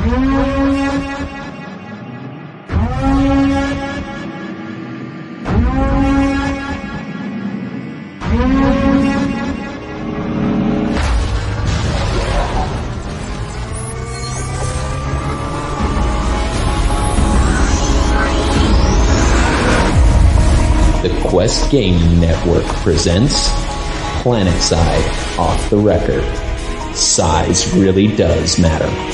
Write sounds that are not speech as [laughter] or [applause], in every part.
The Quest Gaming Network presents PlanetSide Off the Record. Size really does matter.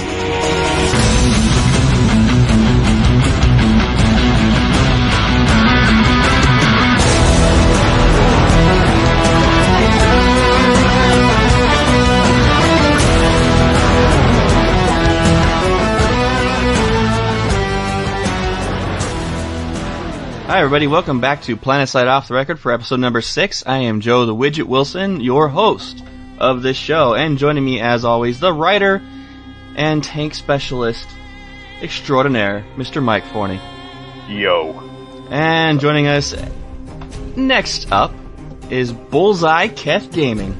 Hi, everybody. Welcome back to PlanetSide Off the Record for episode number six. I am Joe the Widget Wilson, your host of this show. And joining me, as always, the writer and tank specialist extraordinaire, Mr. Mike Forney. Yo. And joining us next up is Bullseye Keth Gaming.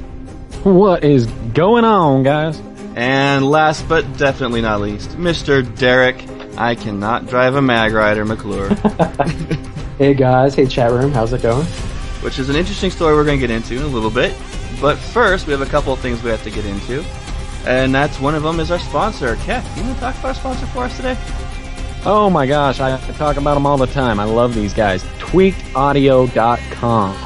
What is going on, guys? And last but definitely not least, Mr. Derek. I cannot drive a Mag Rider McClure. [laughs] [laughs] Hey guys, hey chat room, how's it going? which is an interesting story we're going to get into in a little bit. But first, we have a couple of things we have to get into. And that's one of them is our sponsor, Kev. You want to talk about our sponsor for us today? Oh my gosh, I, I talk about them all the time. I love these guys. Tweakedaudio.com.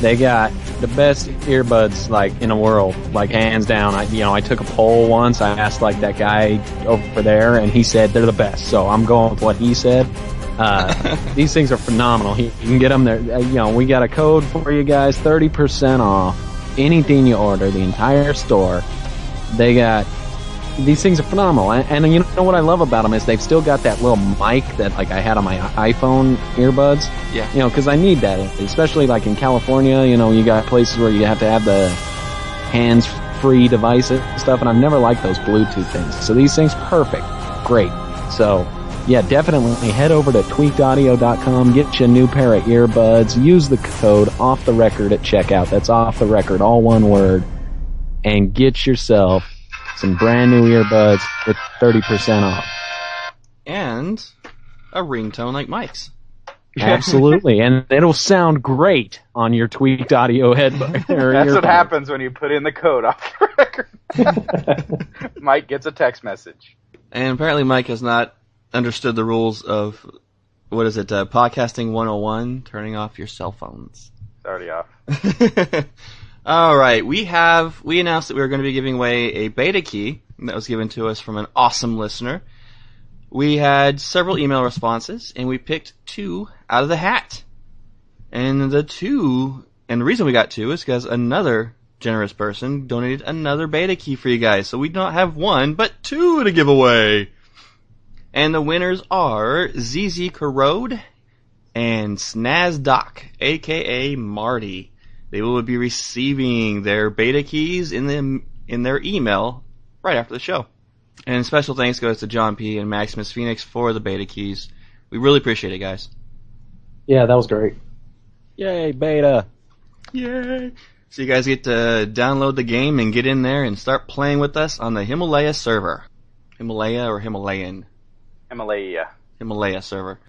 They got the best earbuds like in the world, like hands down. I, you know, I took a poll once. I asked like that guy over there, and he said they're the best. So I'm going with what he said. Uh, these things are phenomenal. You can get them there. uh, You know, we got a code for you guys, thirty percent off anything you order, the entire store. They got these things are phenomenal, and, and you know what I love about them is they've still got that little mic that like I had on my iPhone earbuds. Yeah. You know, because I need that, especially like in California. You know, you got places where you have to have the hands-free devices and stuff, and I've never liked those Bluetooth things. So these things, perfect, great. So yeah, definitely head over to tweakedaudio.com, get you a new pair of earbuds, use the code off the record at checkout. That's off the record, all one word, and get yourself some brand new earbuds with 30% off. And a ringtone like Mike's. Absolutely, [laughs] and it'll sound great on your tweaked audio headbud. or That's what happens when you put in the code off the record. [laughs] Mike gets a text message. And apparently, Mike has not understood the rules of what is it? Uh, podcasting 101, turning off your cell phones. It's already off. [laughs] All right, we have we announced that we were going to be giving away a beta key that was given to us from an awesome listener. We had several email responses, and we picked two out of the hat. And the two, and the reason we got two is because another generous person donated another beta key for you guys. So we don't have one, but two to give away. And the winners are ZZ Corrode and Snaz Doc, aka Marty. They will be receiving their beta keys in the in their email right after the show. And special thanks goes to John P and Maximus Phoenix for the beta keys. We really appreciate it, guys. Yeah, that was great. Yay, beta. Yay! So you guys get to download the game and get in there and start playing with us on the Himalaya server. Himalaya or Himalayan? Himalaya. Himalaya server.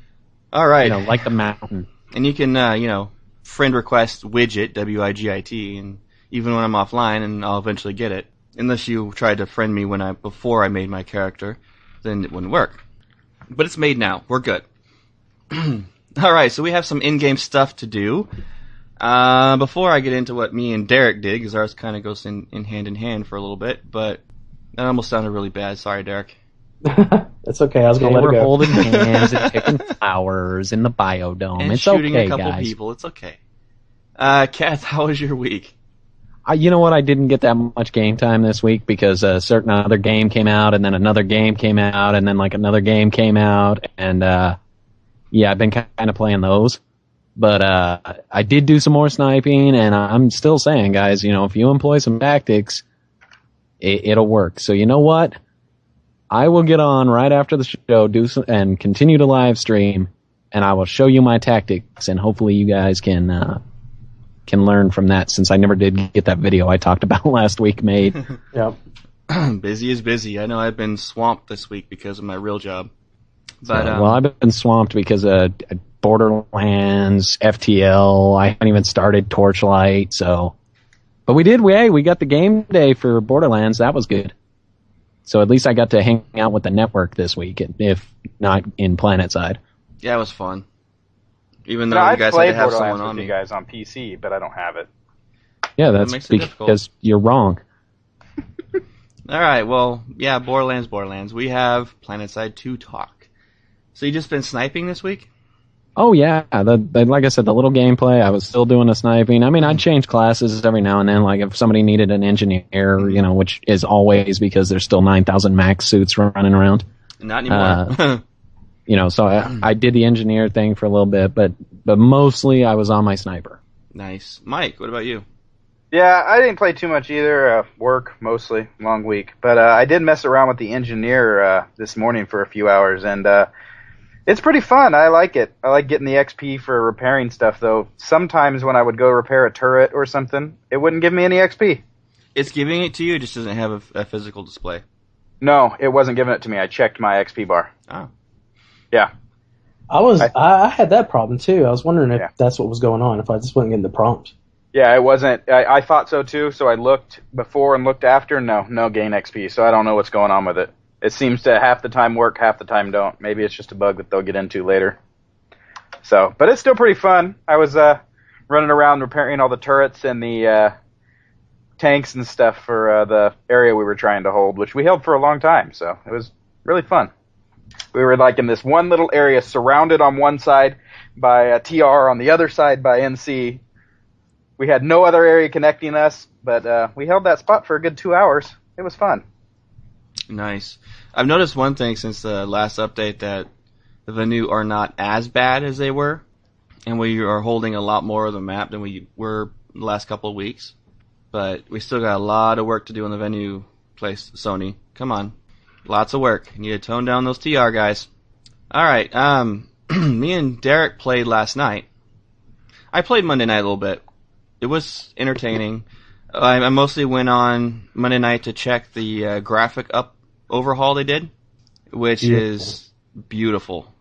All right. You know, like the mountain. and you can uh, you know friend request widget W I G I T, and even when I'm offline, and I'll eventually get it. Unless you tried to friend me when I before I made my character, then it wouldn't work. But it's made now. We're good. [clears throat] All right, so we have some in-game stuff to do. Uh, before I get into what me and Derek did, because ours kind of goes in, in hand in hand for a little bit, but that almost sounded really bad. Sorry, Derek. [laughs] That's okay. I was They gonna let were it go. holding [laughs] hands and picking flowers in the biodome. and it's shooting okay, a couple guys. people. It's okay. Uh, Kath, how was your week? I, you know what? I didn't get that much game time this week because a certain other game came out, and then another game came out, and then like another game came out, and uh, yeah, I've been kind of playing those. But uh, I did do some more sniping, and I'm still saying, guys, you know, if you employ some tactics, it, it'll work. So you know what? I will get on right after the show, do some, and continue to live stream, and I will show you my tactics, and hopefully you guys can uh, can learn from that. Since I never did get that video I talked about [laughs] last week made. [laughs] Yep. [clears throat] busy is busy. I know I've been swamped this week because of my real job. But So, um, well, I've been swamped because of Borderlands, FTL. I haven't even started Torchlight. So, but we did. We hey, we got the game day for Borderlands. That was good. So at least I got to hang out with the network this week, if not in PlanetSide. Yeah, it was fun. Even though No, you I guys had to have someone on with you me. guys on PC, but I don't have it. Yeah, that's makes it difficult. because you're wrong. [laughs] All right, well, yeah, Borderlands, Borderlands. We have PlanetSide 2 talk. So you just been sniping this week? Oh yeah, the, the like I said, the little gameplay. I was still doing the sniping. I mean, I'd change classes every now and then. Like if somebody needed an engineer, you know, which is always because there's still nine thousand max suits running around. Not anymore. [laughs] You know, so I, I did the engineer thing for a little bit, but but mostly I was on my sniper. nice. Mike, what about you? Yeah, I didn't play too much either. Uh, work mostly, long week. But uh, I did mess around with the engineer uh, this morning for a few hours, and uh, it's pretty fun. I like it. I like getting the XP for repairing stuff, though. Sometimes when I would go repair a turret or something, it wouldn't give me any XP. It's giving it to you, it just doesn't have a, a physical display. No, it wasn't giving it to me. I checked my XP bar. Oh. Yeah. I was I- I, I had that problem too. I was wondering if Yeah. that's what was going on. If I just wasn't getting the prompt. Yeah, it wasn't. I, I thought so too. So I looked before and looked after. No, no gain XP. So I don't know what's going on with it. It seems to half the time work, half the time don't. Maybe it's just a bug that they'll get into later. So, but it's still pretty fun. I was uh, running around repairing all the turrets and the uh, tanks and stuff for uh, the area we were trying to hold, which we held for a long time. So it was really fun. We were like in this one little area, surrounded on one side by a TR, on the other side by NC, we had no other area connecting us, but uh, we held that spot for a good two hours. It was fun. Nice. I've noticed one thing since the last update that the Vanu are not as bad as they were, and we are holding a lot more of the map than we were the last couple of weeks. But we still got a lot of work to do in the Vanu place, Sony. Come on. Lots of work. You need to tone down those TR guys. Alright, um, [clears throat] me and Derek played last night. I played Monday night a little bit. It was entertaining. I, I mostly went on Monday night to check the uh, graphic up overhaul they did, which is beautiful.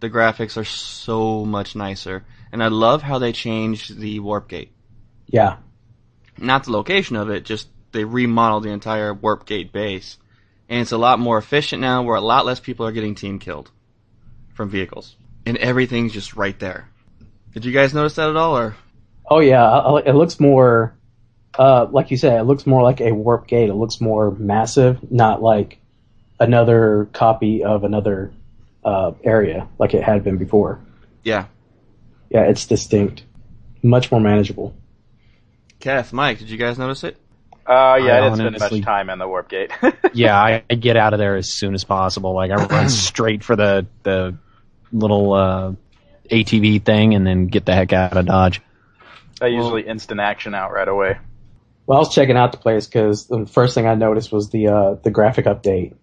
The graphics are so much nicer, and I love how they changed the warp gate. Yeah. Not the location of it, just they remodeled the entire warp gate base, and it's a lot more efficient now. Where a lot less people are getting team killed from vehicles, and everything's just right there. Did you guys notice that at all, or Oh yeah. It looks more, uh, like you said, it looks more like a warp gate. It looks more massive, not like another copy of another uh, area like it had been before. yeah? Yeah, it's distinct, much more manageable. Kath, Mike, did you guys notice it? Uh, yeah, I I didn't spend honestly- much time in the warp gate. [laughs] yeah, I, I get out of there as soon as possible. Like I run [clears throat] straight for the the little uh, ATV thing and then get the heck out of Dodge. I usually instant action out right away. Well, I was checking out the place because the first thing I noticed was the uh, the graphic update,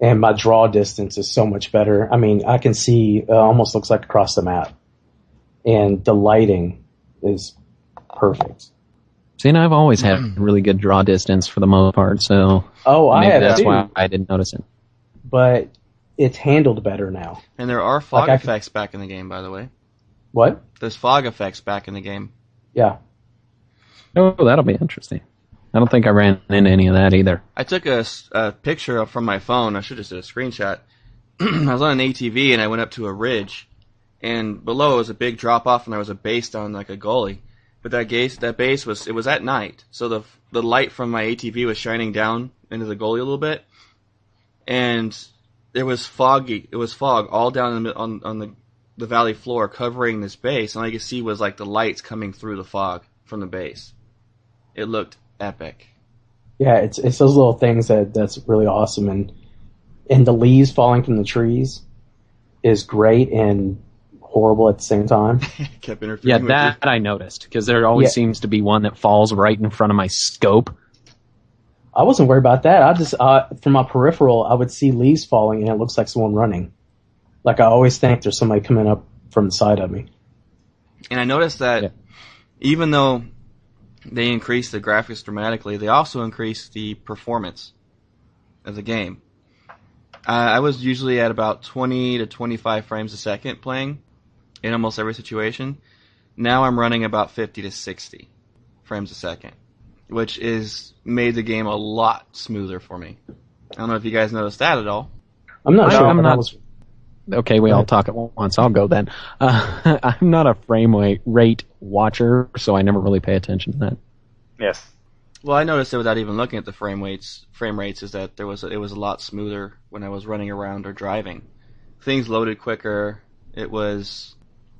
and my draw distance is so much better. I mean, I can see uh, almost looks like across the map, and the lighting is perfect. See, and I've always had really good draw distance for the most part, so Oh, I maybe have that's too, why I didn't notice it. but it's handled better now. And there are fog Like I can- effects back in the game, by the way. What? There's fog effects back in the game. Yeah. Oh, that'll be interesting. I don't think I ran into any of that either. I took a picture from my phone. I should just did a screenshot. [clears throat] I was on an ATV and I went up to a ridge, and below was a big drop off, and there was a base down like a gully. But that base, that base was it was at night, so the the light from my ATV was shining down into the gully a little bit, and there was foggy. It was fog all down the, on on the the valley floor covering this base, and all you could see was like the lights coming through the fog from the base. It looked epic. Yeah, it's it's those little things that that's really awesome, and and the leaves falling from the trees is great and horrible at the same time. [laughs] Kept Yeah, interfering with that I noticed because there always Yeah. seems to be one that falls right in front of my scope. I wasn't worried about that. I just uh, from my peripheral, I would see leaves falling, and it looks like someone running. Like I always think there's somebody coming up from the side of me. And I noticed that Yeah. even though they increased the graphics dramatically, they also increased the performance. of the game. Uh, I was usually at about 20 to 25 frames a second playing in almost every situation. Now I'm running about 50 to 60 frames a second, which is made the game a lot smoother for me. I don't know if you guys noticed that at all. I'm not I- sure. I'm but I not- was- Okay, we all talk at once. I'll go then. Uh, [laughs] I'm not a frame rate, rate watcher, so I never really pay attention to that. Yes. Well, I noticed it without even looking at the frame rates. Frame rates is that there was a, it was a lot smoother when I was running around or driving. Things loaded quicker. It was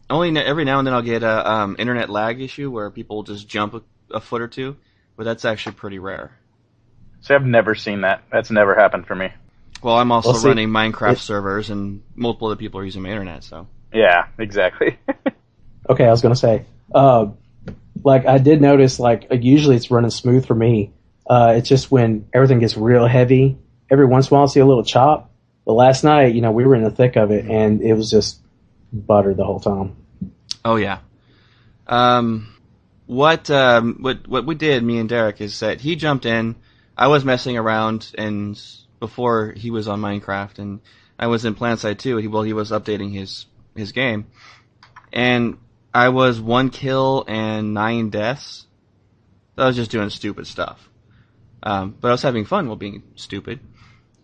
only every now and then I'll get a um, internet lag issue where people just jump a, a foot or two, but that's actually pretty rare. See, I've never seen that. That's never happened for me. Well, I'm also Well, see, running Minecraft it- servers and multiple other people are using my internet, so Yeah, exactly. [laughs] Okay, I was gonna say, uh, like I did notice, like uh, usually it's running smooth for me. Uh, it's just when everything gets real heavy. Every once in a while, I see a little chop. But last night, you know, we were in the thick of it, and it was just butter the whole time. Oh yeah. Um, what um, what what we did, me and Derek, is that he jumped in. I was messing around, and before he was on Minecraft, and I was in PlanetSide 2. He well, he was updating his his game, and I was one kill and nine deaths. I was just doing stupid stuff, um, but I was having fun while being stupid.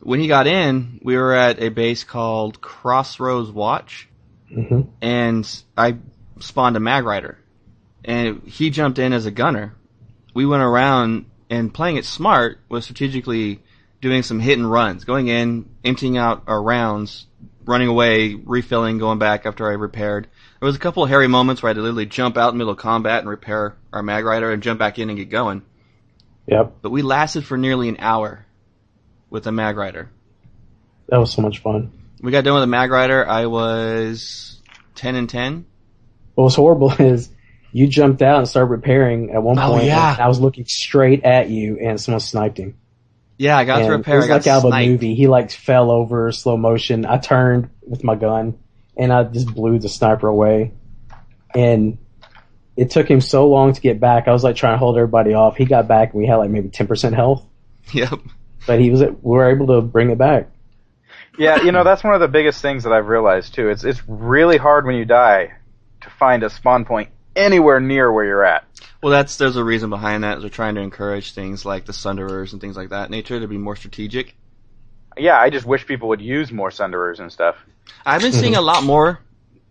When he got in, we were at a base called Crossroads Watch hmm and I spawned a mag rider, and he jumped in as a gunner. We went around and playing it smart was strategically doing some hit and runs, going in, emptying out our rounds, running away, refilling, going back after I repaired. There was a couple of hairy moments where I had to literally jump out in the middle of combat and repair our mag rider and jump back in and get going. Yep, But we lasted for nearly an hour with the mag rider. that was so much fun. We got done with the mag rider. I was ten and ten. What was horrible [laughs] is you jumped out and started repairing at one Oh, point. Oh, yeah. I was looking straight at you, and someone sniped him. Yeah, I got And to repair. It was I got like out of a sniped. movie. He like fell over slow motion. I turned with my gun and I just blew the sniper away. And it took him so long to get back. I was like trying to hold everybody off. He got back and we had like maybe ten percent health, [laughs] Yep. but he was we were able to bring it back. yeah, you know that's one of the biggest things that I've realized too. It's it's really hard when you die to find a spawn point anywhere near where you're at. Well, that's there's a reason behind that. They're trying to encourage things like the Sunderers and things like that nature to be more strategic. Yeah, I just wish people would use more Sunderers and stuff. I've been seeing a lot more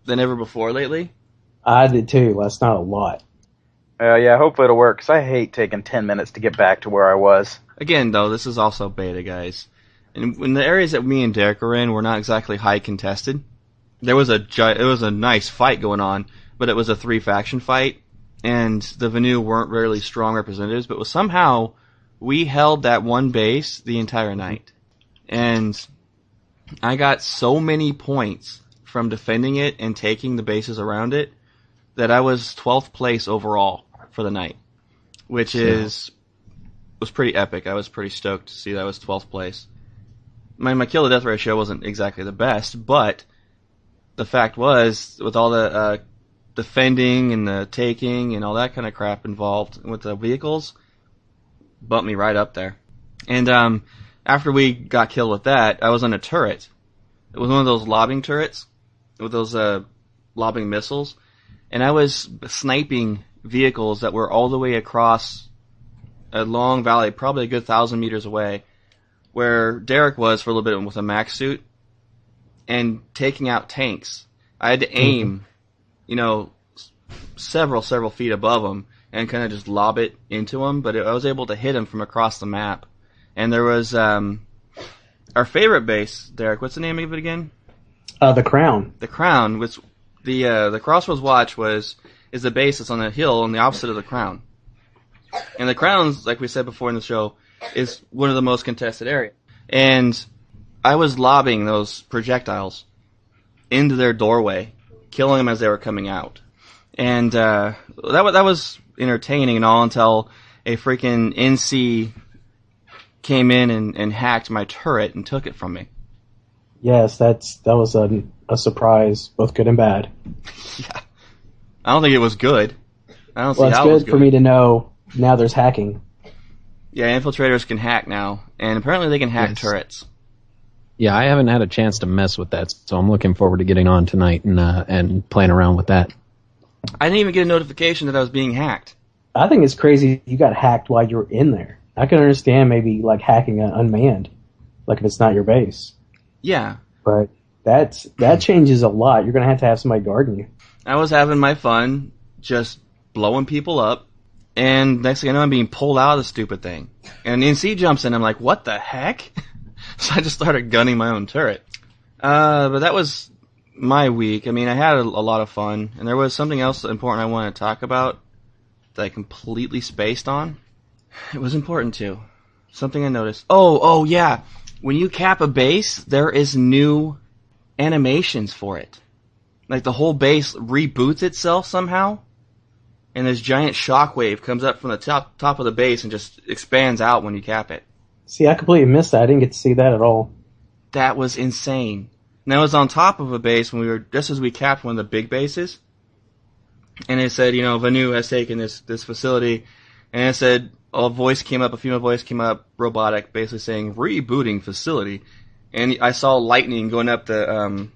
than ever before lately. I did too. That's not a lot. Uh, yeah, hopefully it'll work. Cause I hate taking ten minutes to get back to where I was. Again, though, this is also beta, guys. And in the areas that me and Derek are in, we're not exactly high contested. There was a gi- it was a nice fight going on, but it was a three faction fight, and the Vanu weren't really strong representatives. But was somehow we held that one base the entire night, and I got so many points from defending it and taking the bases around it that I was 12th place overall for the night, which is was pretty epic. I was pretty stoked to see that I was 12th place. My my kill to death ratio wasn't exactly the best, but the fact was with all the uh, defending and the taking and all that kind of crap involved with the vehicles, bumped me right up there. And um, after we got killed with that, I was on a turret. It was one of those lobbing turrets with those uh, lobbing missiles, and I was sniping vehicles that were all the way across a long valley, probably a good thousand meters away, where Derek was for a little bit with a max suit, and taking out tanks. I had to aim, you know, several several feet above them and kind of just lob it into them, but I was able to hit him from across the map. And there was um, our favorite base, Derek. What's the name of it again? Uh, the crown. the crown which the uh, the crossroads watch was is the base that's on the hill on the opposite of the crown and the crowns like we said before in the show is one of the most contested areas and i was lobbing those projectiles into their doorway killing them as they were coming out and uh, that, wa- that was entertaining and all until a freaking nc came in and, and hacked my turret and took it from me Yes, that's that was a, a surprise, both good and bad. [laughs] Yeah. I don't think it was good. I don't see Well, it's how it was good for me to know now there's hacking. Yeah, infiltrators can hack now, and apparently they can hack Yes. turrets. Yeah, I haven't had a chance to mess with that, so I'm looking forward to getting on tonight and uh, and playing around with that. I didn't even get a notification that I was being hacked. I think it's crazy you got hacked while you were in there. I can understand maybe like hacking an unmanned, like if it's not your base. Yeah, But that's that changes a lot. You're gonna have to have somebody guarding you. I was having my fun, just blowing people up, and next thing I know, I'm being pulled out of the stupid thing. And NC jumps in, I'm like, what the heck? [laughs] [laughs] so I just started gunning my own turret. Uh, but that was my week. I mean, I had a, a lot of fun, and there was something else important I wanted to talk about that I completely spaced on. It was important too. Something I noticed. Oh, oh yeah. When you cap a base, there is new animations for it. Like the whole base reboots itself somehow, and this giant shockwave comes up from the top top of the base and just expands out when you cap it. See, I completely missed that. I didn't get to see that at all. That was insane. And that was on top of a base when we were just as we capped one of the big bases, and it said, you know, Vanu has taken this this facility, and it said a voice came up, a female voice came up, robotic, basically saying rebooting facility, and I saw lightning going up the um,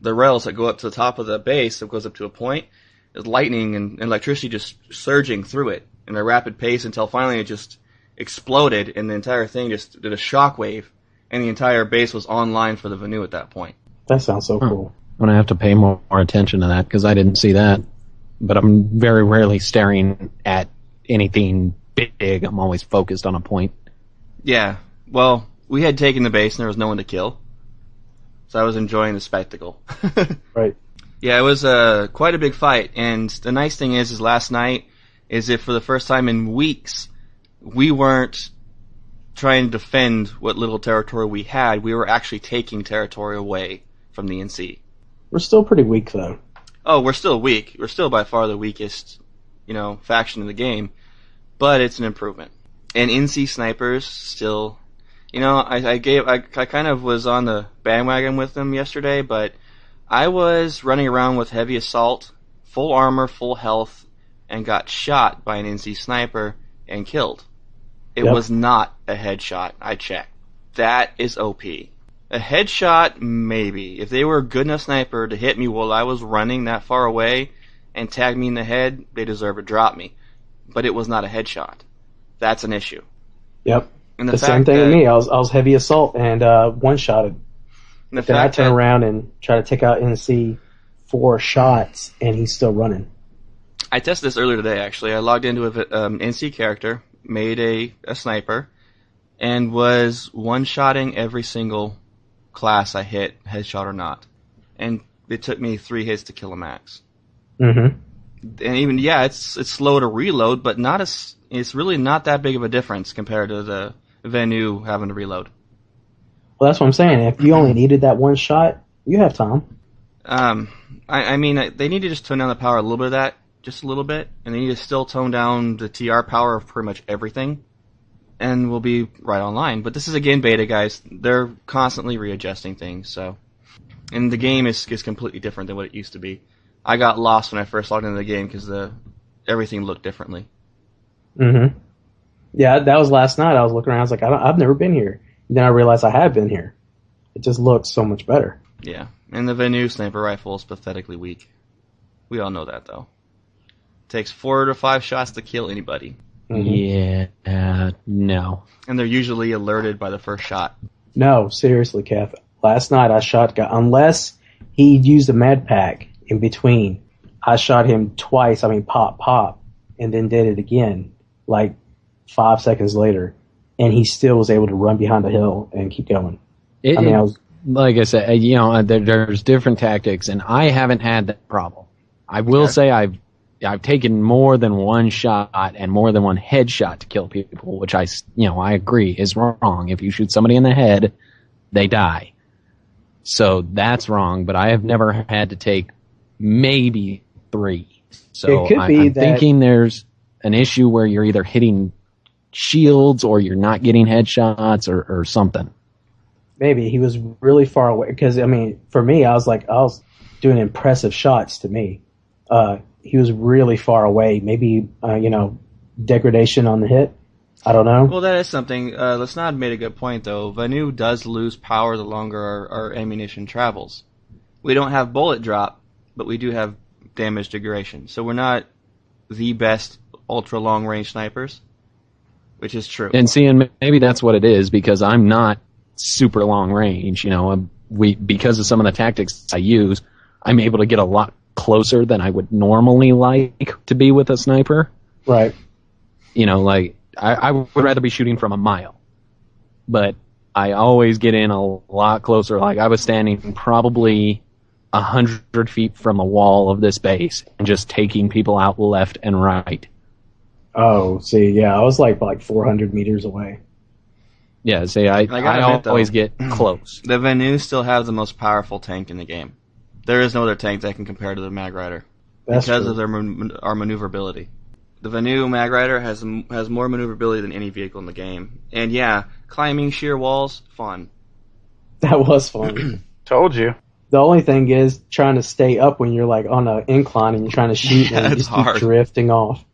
the rails that go up to the top of the base that goes up to a point. There's lightning and, and electricity just surging through it in a rapid pace until finally it just exploded, and the entire thing just did a shockwave, and the entire base was online for the Vanu at that point. That sounds so Huh. cool. I'm gonna have to pay more, more attention to that because I didn't see that. But I'm very rarely staring at anything big. I'm always focused on a point. Yeah. Well, we had taken the base and there was no one to kill. So I was enjoying the spectacle. [laughs] Right. yeah, it was uh, quite a big fight. And the nice thing is, is last night is that for the first time in weeks, we weren't trying to defend what little territory we had. We were actually taking territory away from the NC. We're still pretty weak though. Oh, we're still weak. We're still by far the weakest, you know, faction in the game, but it's an improvement. And NC snipers still, you know, I, I gave, I, I kind of was on the bandwagon with them yesterday, but I was running around with heavy assault, full armor, full health, and got shot by an NC sniper and killed. It Yep. was not a headshot. I checked. That is OP. A headshot, maybe. If they were a good enough sniper to hit me while I was running that far away and tag me in the head, they deserve to drop me. But it was not a headshot. That's an issue. Yep. And the, The, same thing with me. I was I was heavy assault and uh, one shotted. the Then I turn that- around and try to take out NC four shots and he's still running. I tested this earlier today, actually. I logged into a um, NC character, made a, a sniper, and was one-shotting every single class I hit, headshot or not. And it took me three hits to kill a max. Mm-hmm. And even, yeah, it's it's slow to reload, but not as, it's really not that big of a difference compared to the Vanu having to reload. Well, that's what I'm saying. If you only needed that one shot, you have time. Um, I, I mean, they need to just tone down the power a little bit of that, just a little bit, and they need to still tone down the TR power of pretty much everything, and we'll be right online. But this is again beta, guys. They're constantly readjusting things, so, and the game is is completely different than what it used to be. I got lost when I first logged into the game because the everything looked differently. Mm-hmm. Yeah, that was last night. I was looking around. I was like, I don't, I've never been here. then I realized I have been here. It just looks so much better. Yeah, and the Vanu sniper rifle is pathetically weak. We all know that though. Takes four to five shots to kill anybody. Mhm. Yeah, no. and they're usually alerted by the first shot. No, seriously, Kev. Last night I shot guy unless he used a med pack in between. I shot him twice. I mean, pop, pop, and then did it again, like five seconds later, and he still was able to run behind the hill and keep going. It, I mean, it- I was like I said, uh, you know, uh, there, there's different tactics, and I haven't had that problem. I will Okay. say I've I've taken more than one shot and more than one headshot to kill people, which I you know, I agree is wrong. If you shoot somebody in the head, they die. So that's wrong. But I have never had to take maybe three. So It could I, be I'm that- thinking there's an issue where you're either hitting shields or you're not getting headshots or, or something. maybe he was really far away because I mean, for me, I was like, I was doing impressive shots to me. Uh, he was really far away. Maybe uh, you know, degradation on the hit. I don't know. Well, that is something. Uh, Lesnod made a good point, though. Vanu does lose power the longer our, our ammunition travels. We don't have bullet drop, but we do have damage degradation. So we're not the best ultra long range snipers, which is true. And seeing maybe that's what it is because I'm not super long range. You know, I'm- we because of some of the tactics I use, I'm able to get a lot closer than I would normally like to be with a sniper. Right. You know, like I, I would rather be shooting from a mile, but I always get in a lot closer. Like I was standing probably a hundred feet from the wall of this base and just taking people out left and right. Oh, see, yeah, I was like like 400 meters away. Yeah, see, I, gotta I admit, though- always get [clears throat] close. The Vanu still have the most powerful tank in the game. There is no other tank that can compare to the Mag Rider That's because true. of their man- our maneuverability. The Vanu Mag Rider has has more maneuverability than any vehicle in the game. And yeah, climbing sheer walls, fun. [laughs] that was fun. [clears throat] Told you. the only thing is trying to stay up when you're like on an incline and you're trying to [laughs] shoot Yeah, and you it's just keep hard. drifting off.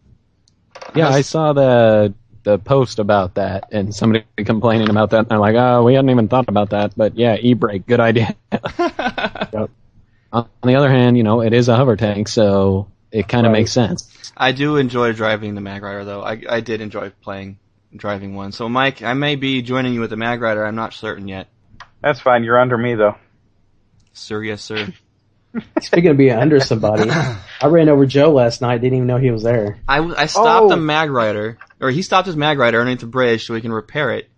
Yeah, I saw the the post about that and somebody complaining about that. And they're like, "Oh, we hadn't even thought about that." But yeah, e-brake, good idea. [laughs] On the other hand, you know, it is a hover tank, so it kind of Right. makes sense. I do enjoy driving the Mag Rider though. I I did enjoy playing driving one. So Mike, I may be joining you with the Mag Rider. I'm not certain yet. That's fine. You're under me though. Sir, yes, sir. [laughs] Speaking of being under somebody, [clears throat] I ran over Joe last night. Didn't even know he was there. I, I stopped Oh. the Mag Rider, or he stopped his Mag Rider underneath the bridge so we can repair it.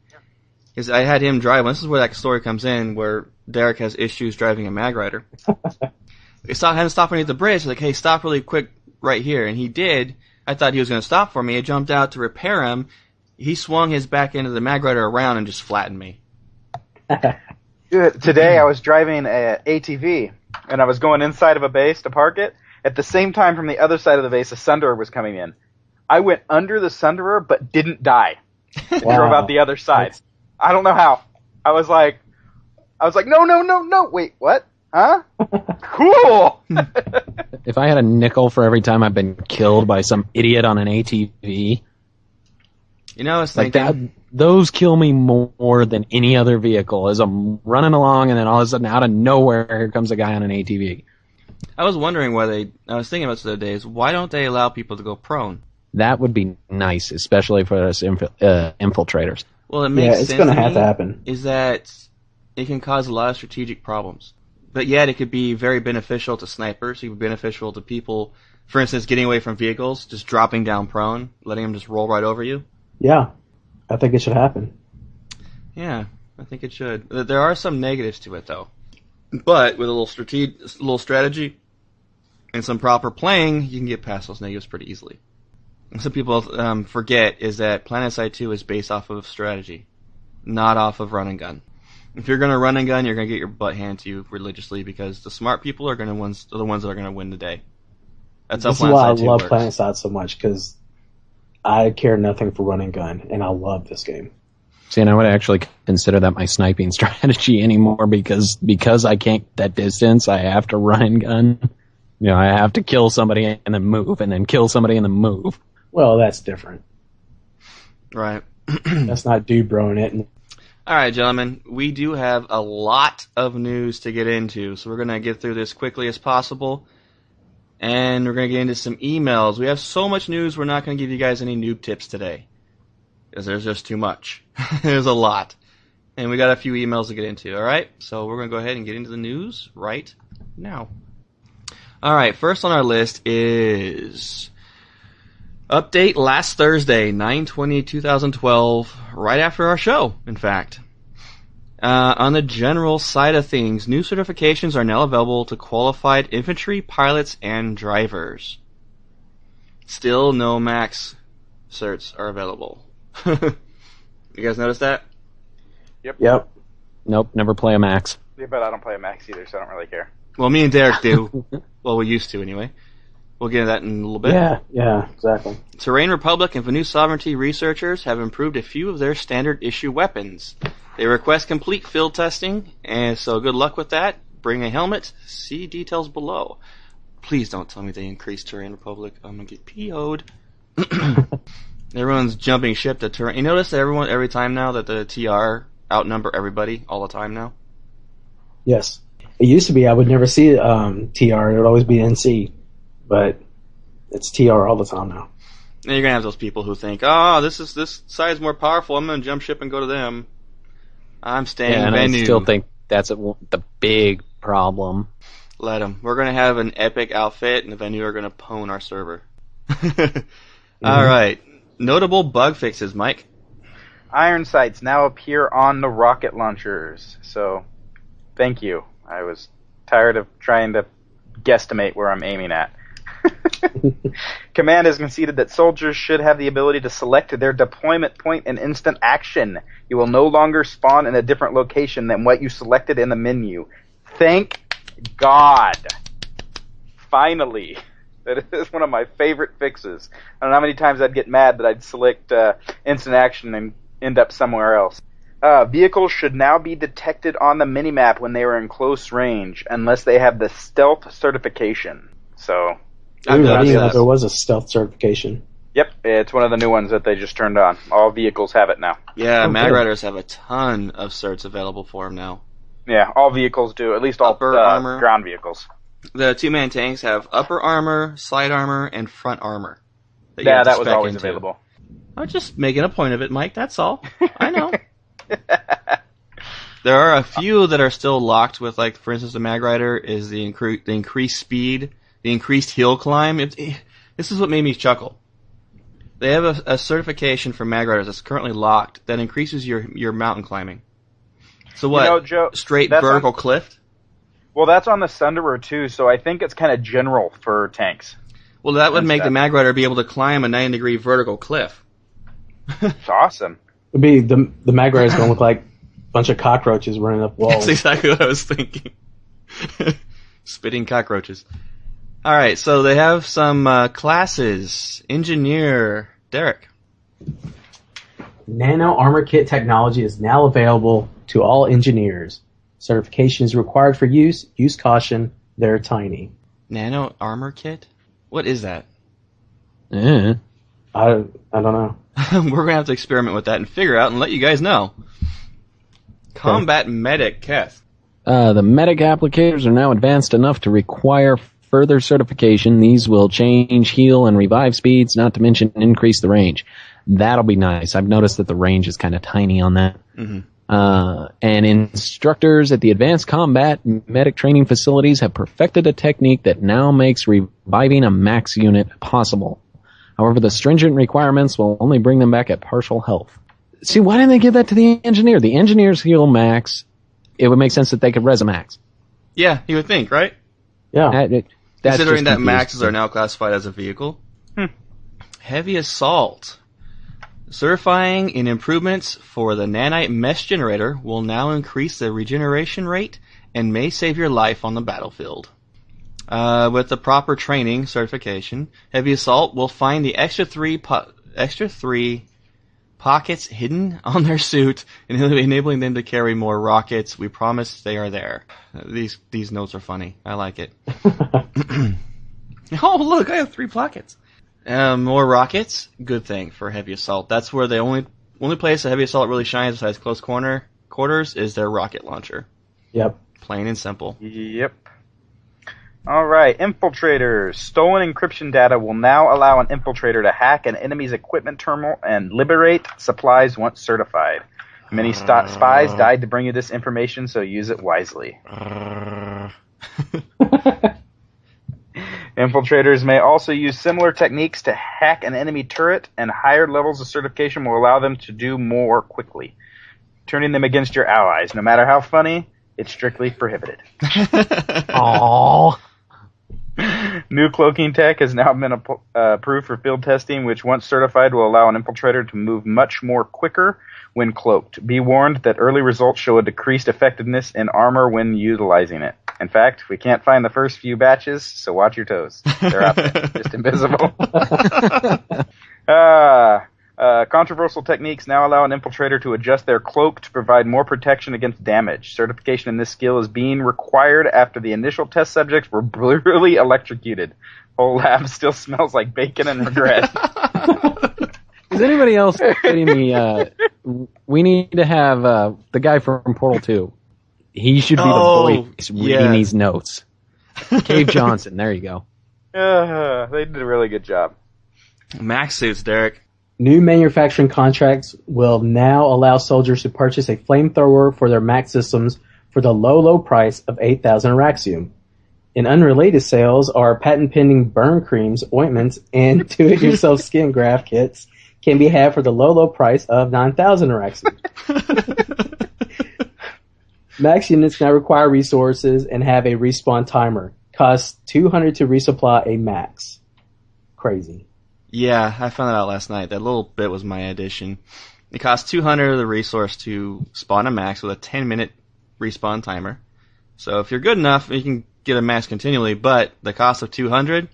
Because I had him drive. This is where that story comes in, where Derek has issues driving a Mag Rider. [laughs] we saw him stop underneath the bridge. Like, hey, stop really quick right here, and he did. I thought he was going to stop for me. I jumped out to repair him. He swung his back end of the Mag Rider around and just flattened me. [laughs] Today I was driving a ATV and I was going inside of a base to park it. At the same time, from the other side of the base, a Sunderer was coming in. I went under the Sunderer but didn't die. [laughs] Wow. drove out the other side. I don't know how. I was like, I was like, no, no, no, no. Wait, what? Huh? [laughs] cool. If I had a nickel for every time I've been killed by some idiot on an ATV, You know, I was like that, those kill me more than any other vehicle. As I'm running along, and then all of a sudden, out of nowhere, here comes a guy on an ATV. I was wondering why they. I was thinking about this the other days. Why don't they allow people to go prone? That would be nice, especially for us infil- uh, infiltrators. Well, it Yeah, makes it's sense gonna have to happen. Is that it can cause a lot of strategic problems, but yet it could be very beneficial to snipers. It could be beneficial to people, for instance, getting away from vehicles, just dropping down prone, letting them just roll right over you. Yeah, I think it should happen. Yeah, I think it should. There are some negatives to it though, but with a little strate- a little strategy and some proper playing, you can get past those negatives pretty easily. And some people um, forget is that PlanetSide 2 is based off of strategy, not off of run and gun. If you're gonna run and gun, you're gonna get your butt handed to you religiously because the smart people are gonna ones are the ones that are gonna win the day. That's this is how why I 2 love works. PlanetSide so much because I care nothing for run and gun, and I love this game. See, and I would actually consider that my sniping [laughs] strategy anymore because because I can't get that distance, I have to run and gun. You know, I have to kill somebody and then move, and then kill somebody and then move. Well, that's different. Right. [clears throat] That's not dude broing it. All right, gentlemen, we do have a lot of news to get into, so we're going to get through this quickly as possible. And we're going to get into some emails. We have so much news, we're not going to give you guys any noob tips today. Because there's just too much. [laughs] there's a lot. And we got a few emails to get into, alright? So we're going to go ahead and get into the news right now. Alright, first on our list is update last Thursday, 9-20-2012, right after our show, in fact. Uh, on the general side of things, new certifications are now available to qualified infantry pilots and drivers. Still, no max certs are available. [laughs] you guys notice that? yep, Yep. Nope, never play a max. Yeah, but I don't play a max either, so I don't really care. Well, me and Derek do. [laughs] well, we used to anyway. We'll get into that in a little bit. yeah, yeah, exactly. Terran Republic and Vanu Sovereignty researchers have improved a few of their standard issue weapons. They request complete field testing, and so good luck with that. Bring a helmet. See details below. Please don't tell me they increased Terran Republic. I'm gonna get PO'd. [laughs] Everyone's jumping ship to turn. You notice that everyone every time now that the TR outnumber everybody all the time now. Yes. It used to be I would never see um, TR. It would always be NC, but it's TR all the time now. And you're gonna have those people who think, "Oh, this is this side's more powerful. I'm gonna jump ship and go to them." I'm staying Yeah, and Vanu. I still think that's a, the big problem. Let them. We're gonna have an epic outfit, and the Vanu are gonna pwn our server. [laughs] All mm-hmm. right. Notable bug fixes, Mike. Iron sights now appear on the rocket launchers. So, thank you. I was tired of trying to guesstimate where I'm aiming at. [laughs] Command has conceded that soldiers should have the ability to select their deployment point in instant action. You will no longer spawn in a different location than what you selected in the menu. Thank God. Finally. [laughs] That is one of my favorite fixes. I don't know how many times I'd get mad that I'd select uh, instant action and end up somewhere else. Uh, vehicles should now be detected on the minimap when they are in close range, unless they have the stealth certification. So, I noticed didn't know that. there was a stealth certification. yep, it's one of the new ones that they just turned on. All vehicles have it now. Yeah, Oh, Mag good. Riders have a ton of certs available for them now. Yeah, all vehicles do. At least all Upper uh, armor. ground vehicles. The two-man tanks have upper armor, side armor, and front armor. you Yeah, that was always into. available. I'm just making a point of it, Mike. That's all. I know. [laughs] there are a few that are still locked with, like, for instance, the Mag Rider is the, incre- the increased speed, the increased hill climb. It, it- this is what made me chuckle. They have a, a certification for Mag Riders that's currently locked that increases your your mountain climbing. So what? You know, Joe, straight vertical on- cliff? well, that's on the Sunderer too, so I think it's kind of general for tanks. Well, that would That's make the. Mag Rider be able to climb a 90 degree vertical cliff. It's awesome. It'd be the the mag is going to look like a bunch of cockroaches running up [laughs] walls. That's exactly what I was thinking. [laughs] Spitting cockroaches. All right, so they have some uh, classes. Engineer, Derek. Nano armor kit technology is now available to all engineers. Certification is required for use. Use caution. They're tiny. Nano armor kit? What is that? Eh. I I don't know. [laughs] We're gonna have to experiment with that and figure out and let you guys know. Combat medic, Keth. Uh, the medic applicators are now advanced enough to require further certification. These will change heal and revive speeds, not to mention increase the range. That'll be nice. I've noticed that the range is kind of tiny on that. Mhm. Uh, and instructors at the advanced combat medic training facilities have perfected a technique that now makes reviving a max unit possible. However, the stringent requirements will only bring them back at partial health. See, why didn't they give that to the engineer? The engineers heal max. It would make sense that they could res max. Yeah, you would think, right? Yeah. That- it- that's Considering that maxes are now classified as a vehicle. Heavy assault. Certifying in improvements for the nanite mesh generator will now increase the regeneration rate and may save your life on the battlefield. Uh, with the proper training certification, heavy assault will find the extra three po- extra three pockets hidden [laughs] on their suit, enabling them to carry more rockets. We promise they are there. Uh, These these notes are funny. I like it. [laughs] oh look, I have three pockets. Um, more rockets, good thing for heavy assault. That's where the only only place a heavy assault really shines besides close corner quarters is their rocket launcher. Yep. Plain and simple. Yep. All right, infiltrators. Stolen encryption data will now allow an infiltrator to hack an enemy's equipment terminal and liberate supplies once certified. Many st- spies uh. died to bring you this information, so use it wisely. Uh. [laughs] Infiltrators may also use similar techniques to hack an enemy turret, and higher levels of certification will allow them to do more quickly, turning them against your allies. No matter how funny, it's strictly prohibited. [laughs] Aww. [laughs] New cloaking tech has now been uh, approved for field testing, which once certified will allow an infiltrator to move much more quicker when cloaked. Be warned that early results show a decreased effectiveness in armor when utilizing it. In fact, we can't find the first few batches, so watch your toes. They're out there, [laughs] just invisible. [laughs] Ah, uh, controversial techniques now allow an infiltrator to adjust their cloak to provide more protection against damage. Certification in this skill is being required after the initial test subjects were [laughs] brutally electrocuted. Whole lab [laughs] still smells like bacon and regret. [laughs] Is anybody else getting me? Uh, we need to have uh, the guy from Portal Two. He should be Oh, the voice reading yeah. these notes. Cave Johnson. There you go. Uh, they did a really good job. Max suits, Derek. New manufacturing contracts will now allow soldiers to purchase a flamethrower for their MAX systems for the low, low price of 8,000 Raxium. In unrelated sales are patent pending burn creams, ointments, and [laughs] do it yourself skin graft kits can be had for the low, low price of 9,000 Raxium. [laughs] Max units now require resources and have a respawn timer. Costs 200 to resupply a max. Crazy. Yeah, I found that out last night. That little bit was my addition. It costs 200 of the resource to spawn a max with a 10 minute respawn timer. So if you're good enough, you can get a max continually, but the cost of 200,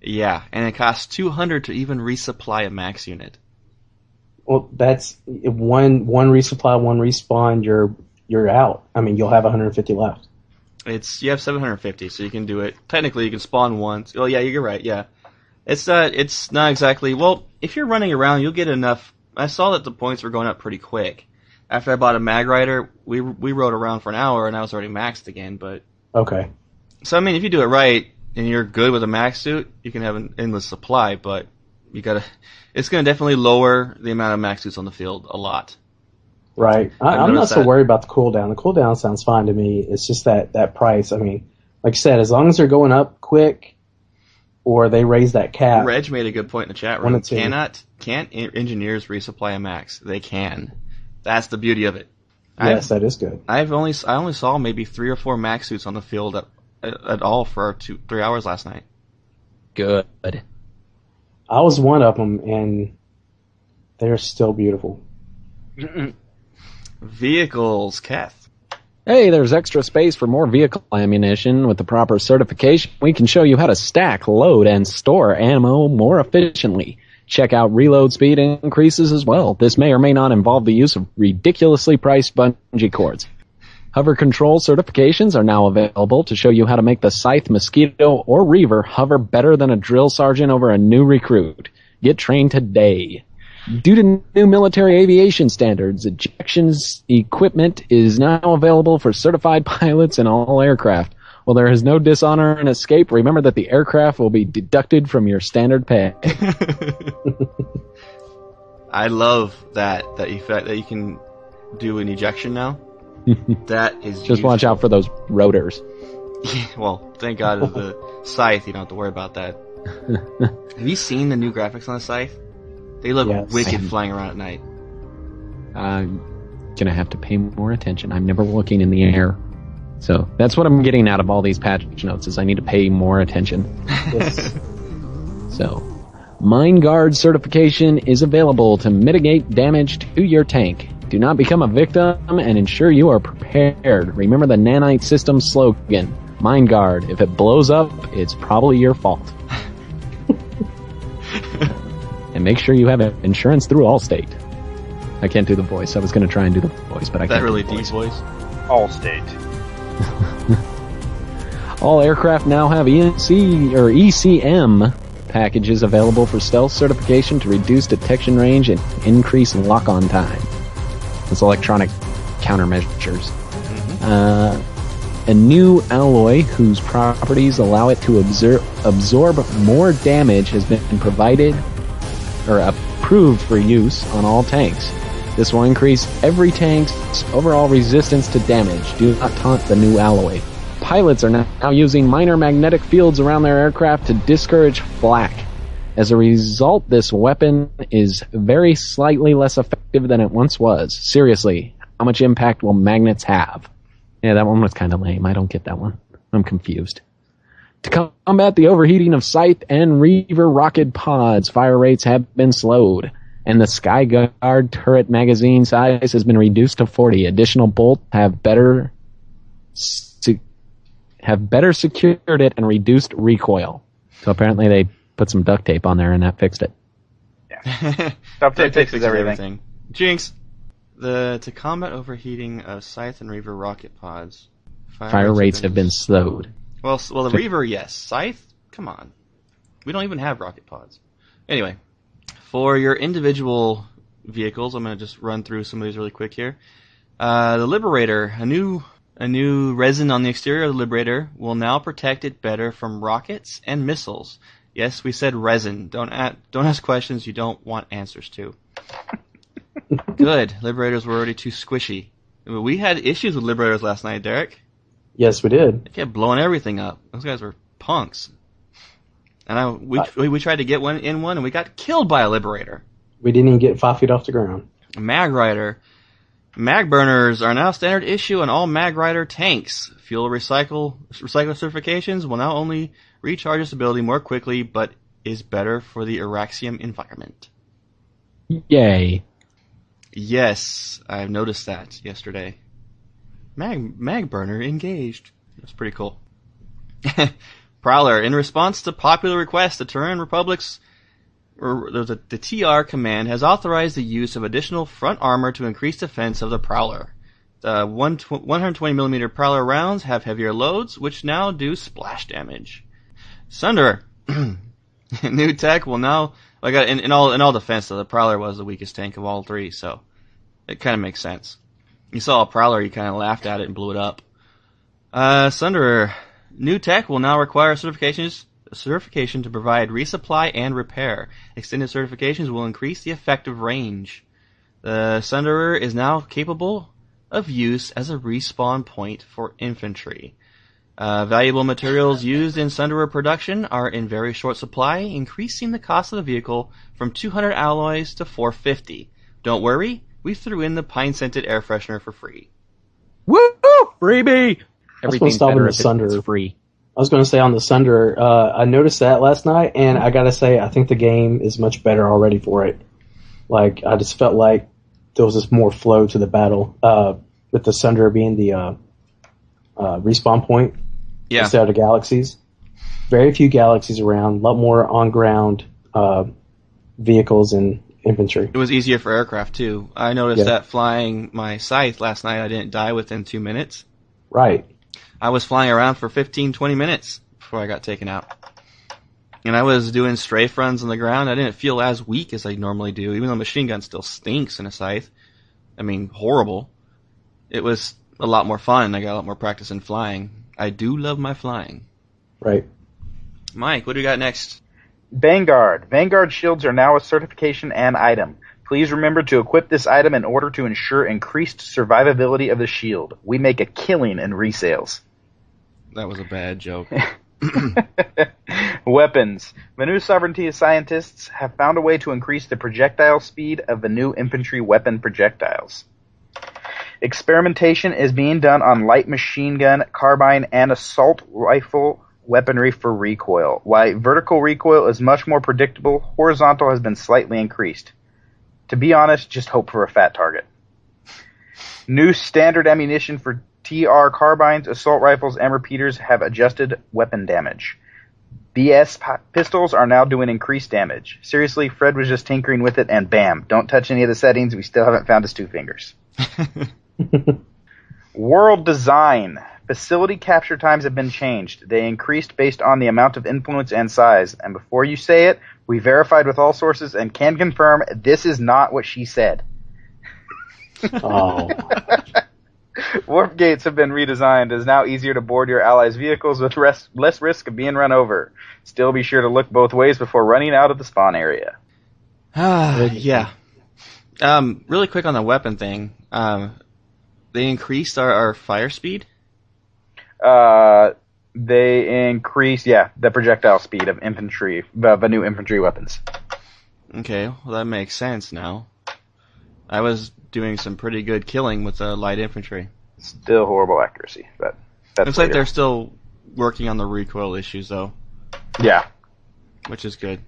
yeah, and it costs 200 to even resupply a max unit. Well, that's one one resupply, one respawn. You're you're out. I mean, you'll have 150 left. It's you have 750, so you can do it. Technically, you can spawn once. Oh yeah, you're right. Yeah, it's not. It's not exactly. Well, if you're running around, you'll get enough. I saw that the points were going up pretty quick. After I bought a mag rider, we we rode around for an hour and I was already maxed again. But Okay. so I mean, if you do it right and you're good with a max suit, you can have an endless supply. But you gotta. It's gonna definitely lower the amount of max suits on the field a lot. Right. I, I'm not so that. worried about the cooldown. The cooldown sounds fine to me. It's just that that price. I mean, like you said, as long as they're going up quick, or they raise that cap. Reg made a good point in the chat One room. Cannot can't engineers resupply a max? They can. That's the beauty of it. Yes, that is good. I've only I only saw maybe three or four max suits on the field at, at all for our two three hours last night. Good. I was one of them, and they're still beautiful. Vehicles, Keth. Hey, there's extra space for more vehicle ammunition. With the proper certification, we can show you how to stack, load, and store ammo more efficiently. Check out reload speed increases as well. This may or may not involve the use of ridiculously priced bungee cords. Hover control certifications are now available to show you how to make the Scythe, Mosquito, or Reaver hover better than a drill sergeant over a new recruit. Get trained today. Due to new military aviation standards, ejections equipment is now available for certified [laughs] pilots in all aircraft. While there is no dishonor and escape, remember that the aircraft will be deducted from your standard pay. [laughs] I love that that effect that you can do an ejection now. [laughs] that is Just watch out for those rotors. well, thank God of the scythe. You don't have to worry about that. have you seen the new graphics on the scythe? They look Yes. wicked flying around at night. I'm gonna have to pay more attention. I'm never looking in the air. So that's what I'm getting out of all these patch notes is I need to pay more attention. Yes. [laughs] So, Mine Guard certification is available to mitigate damage to your tank. Do not become a victim and ensure you are prepared. Remember the Nanite system slogan. Mine Guard. If it blows up, it's probably your fault. [laughs] and make sure you have insurance through Allstate. I can't do the voice. I was going to try and do the voice, but I That can't. That really do the deep voice. voice. Allstate. [laughs] All aircraft now have EC or ECM packages available for stealth certification to reduce detection range and increase lock-on time. It's electronic countermeasures. Uh, a new alloy whose properties allow it to absor- absorb more damage has been provided or approved for use on all tanks. This will increase every tank's overall resistance to damage. Do not taunt the new alloy. Pilots are now using minor magnetic fields around their aircraft to discourage flak. As a result, this weapon is very slightly less effective than it once was. Seriously, how much impact will magnets have? Yeah, that one was kind of lame. I don't get that one. I'm confused. To combat the overheating of Scythe and Reaver rocket pods, fire rates have been slowed, and the Skyguard turret magazine size has been reduced to 40. Additional bolts have better se- have better secured it and reduced recoil. So apparently they put some duct tape on there and that fixed it. [laughs] Duct Duct tape fixes everything. Jinx. The to combat overheating of Scythe and Reaver rocket pods. Fire rates have been slowed. Well, well, the Reaver, yes. Scythe, come on. We don't even have rocket pods. Anyway, For your individual vehicles, I'm going to just run through some of these really quick here. Uh, the Liberator, a new a new resin on the exterior of the Liberator will now protect it better from rockets and missiles. Yes, we said resin. Don't a- don't ask questions you don't want answers to. [laughs] Good. Liberators were already too squishy. We had issues with Liberators last night, Derek. Yes, we did. They kept blowing everything up. Those guys were punks. And I we Uh, we, we tried to get one in one, and we got killed by a Liberator. We didn't even get five feet off the ground. Mag Rider. Mag burners are now standard issue on all Mag Rider tanks. Fuel recycle recycler certifications will now only recharge its ability more quickly, but is better for the Auraxium environment. Yay. Yes, I've noticed that yesterday. Mag Mag burner engaged. That's pretty cool. [laughs] Prowler, in response to popular requests, the Terran Republic's or the, the TR command has authorized the use of additional front armor to increase defense of the Prowler. The 120mm Prowler rounds have heavier loads, which now do splash damage. Sunder, [clears throat] new tech will now, like uh, in, in all in all defense, though, the Prowler was the weakest tank of all three, so it kind of makes sense. You saw a Prowler, you kind of laughed at it and blew it up. Uh, Sunderer, new tech will now require certifications certification to provide resupply and repair. Extended certifications will increase the effective range. The Sunderer is now capable of use as a respawn point for infantry. Uh, valuable materials used in Sunderer production are in very short supply, increasing the cost of the vehicle from 200 alloys to 450. Don't worry, we threw in the pine-scented air freshener for free. Woo! Freebie! Everything's stop better with if the Sunder. it's free. I was going to say on the Sunder, uh, I noticed that last night, and I got to say, I think the game is much better already for it. Like, I just felt like there was just more flow to the battle, uh, with the Sunder being the, uh, uh, respawn point Yeah. instead of the galaxies. Very few galaxies around, a lot more on ground, uh, vehicles and infantry. It was easier for aircraft too. I noticed Yeah. that flying my scythe last night, I didn't die within two minutes. Right. I was flying around for 15, 20 minutes before I got taken out. And I was doing strafe runs on the ground. I didn't feel as weak as I normally do, even though machine gun still stinks in a scythe. I mean, horrible. It was a lot more fun. I got a lot more practice in flying. I do love my flying. Right. Mike, what do we got next? Vanguard. Vanguard shields are now a certification and item. Please remember to equip this item in order to ensure increased survivability of the shield. We make a killing in resales. That was a bad joke. [laughs] [laughs] Weapons. The new sovereignty scientists have found a way to increase the projectile speed of the new infantry weapon projectiles. Experimentation is being done on light machine gun, carbine, and assault rifle weaponry for recoil. While vertical recoil is much more predictable, horizontal has been slightly increased. To be honest, just hope for a fat target. New standard ammunition for TR carbines, assault rifles, and repeaters have adjusted weapon damage. VS pi- pistols are now doing increased damage. Seriously, Fred was just tinkering with it, and bam! Don't touch any of the settings. We still haven't found his two fingers. [laughs] [laughs] World design. Facility capture times have been changed. They increased based on the amount of influence and size. And before you say it, we verified with all sources and can confirm this is not what she said. Oh. [laughs] Warp gates have been redesigned. It is now easier to board your allies' vehicles with res- less risk of being run over. Still be sure to look both ways before running out of the spawn area. Ah, [sighs] yeah. Um, really quick on the weapon thing. Um, they increased our, our fire speed. Uh, they increase, yeah, the projectile speed of infantry, the, the new infantry weapons. Okay, well that makes sense now. I was doing some pretty good killing with the light infantry. Still horrible accuracy, but that's Looks like they're still working on the recoil issues though, yeah. which is good.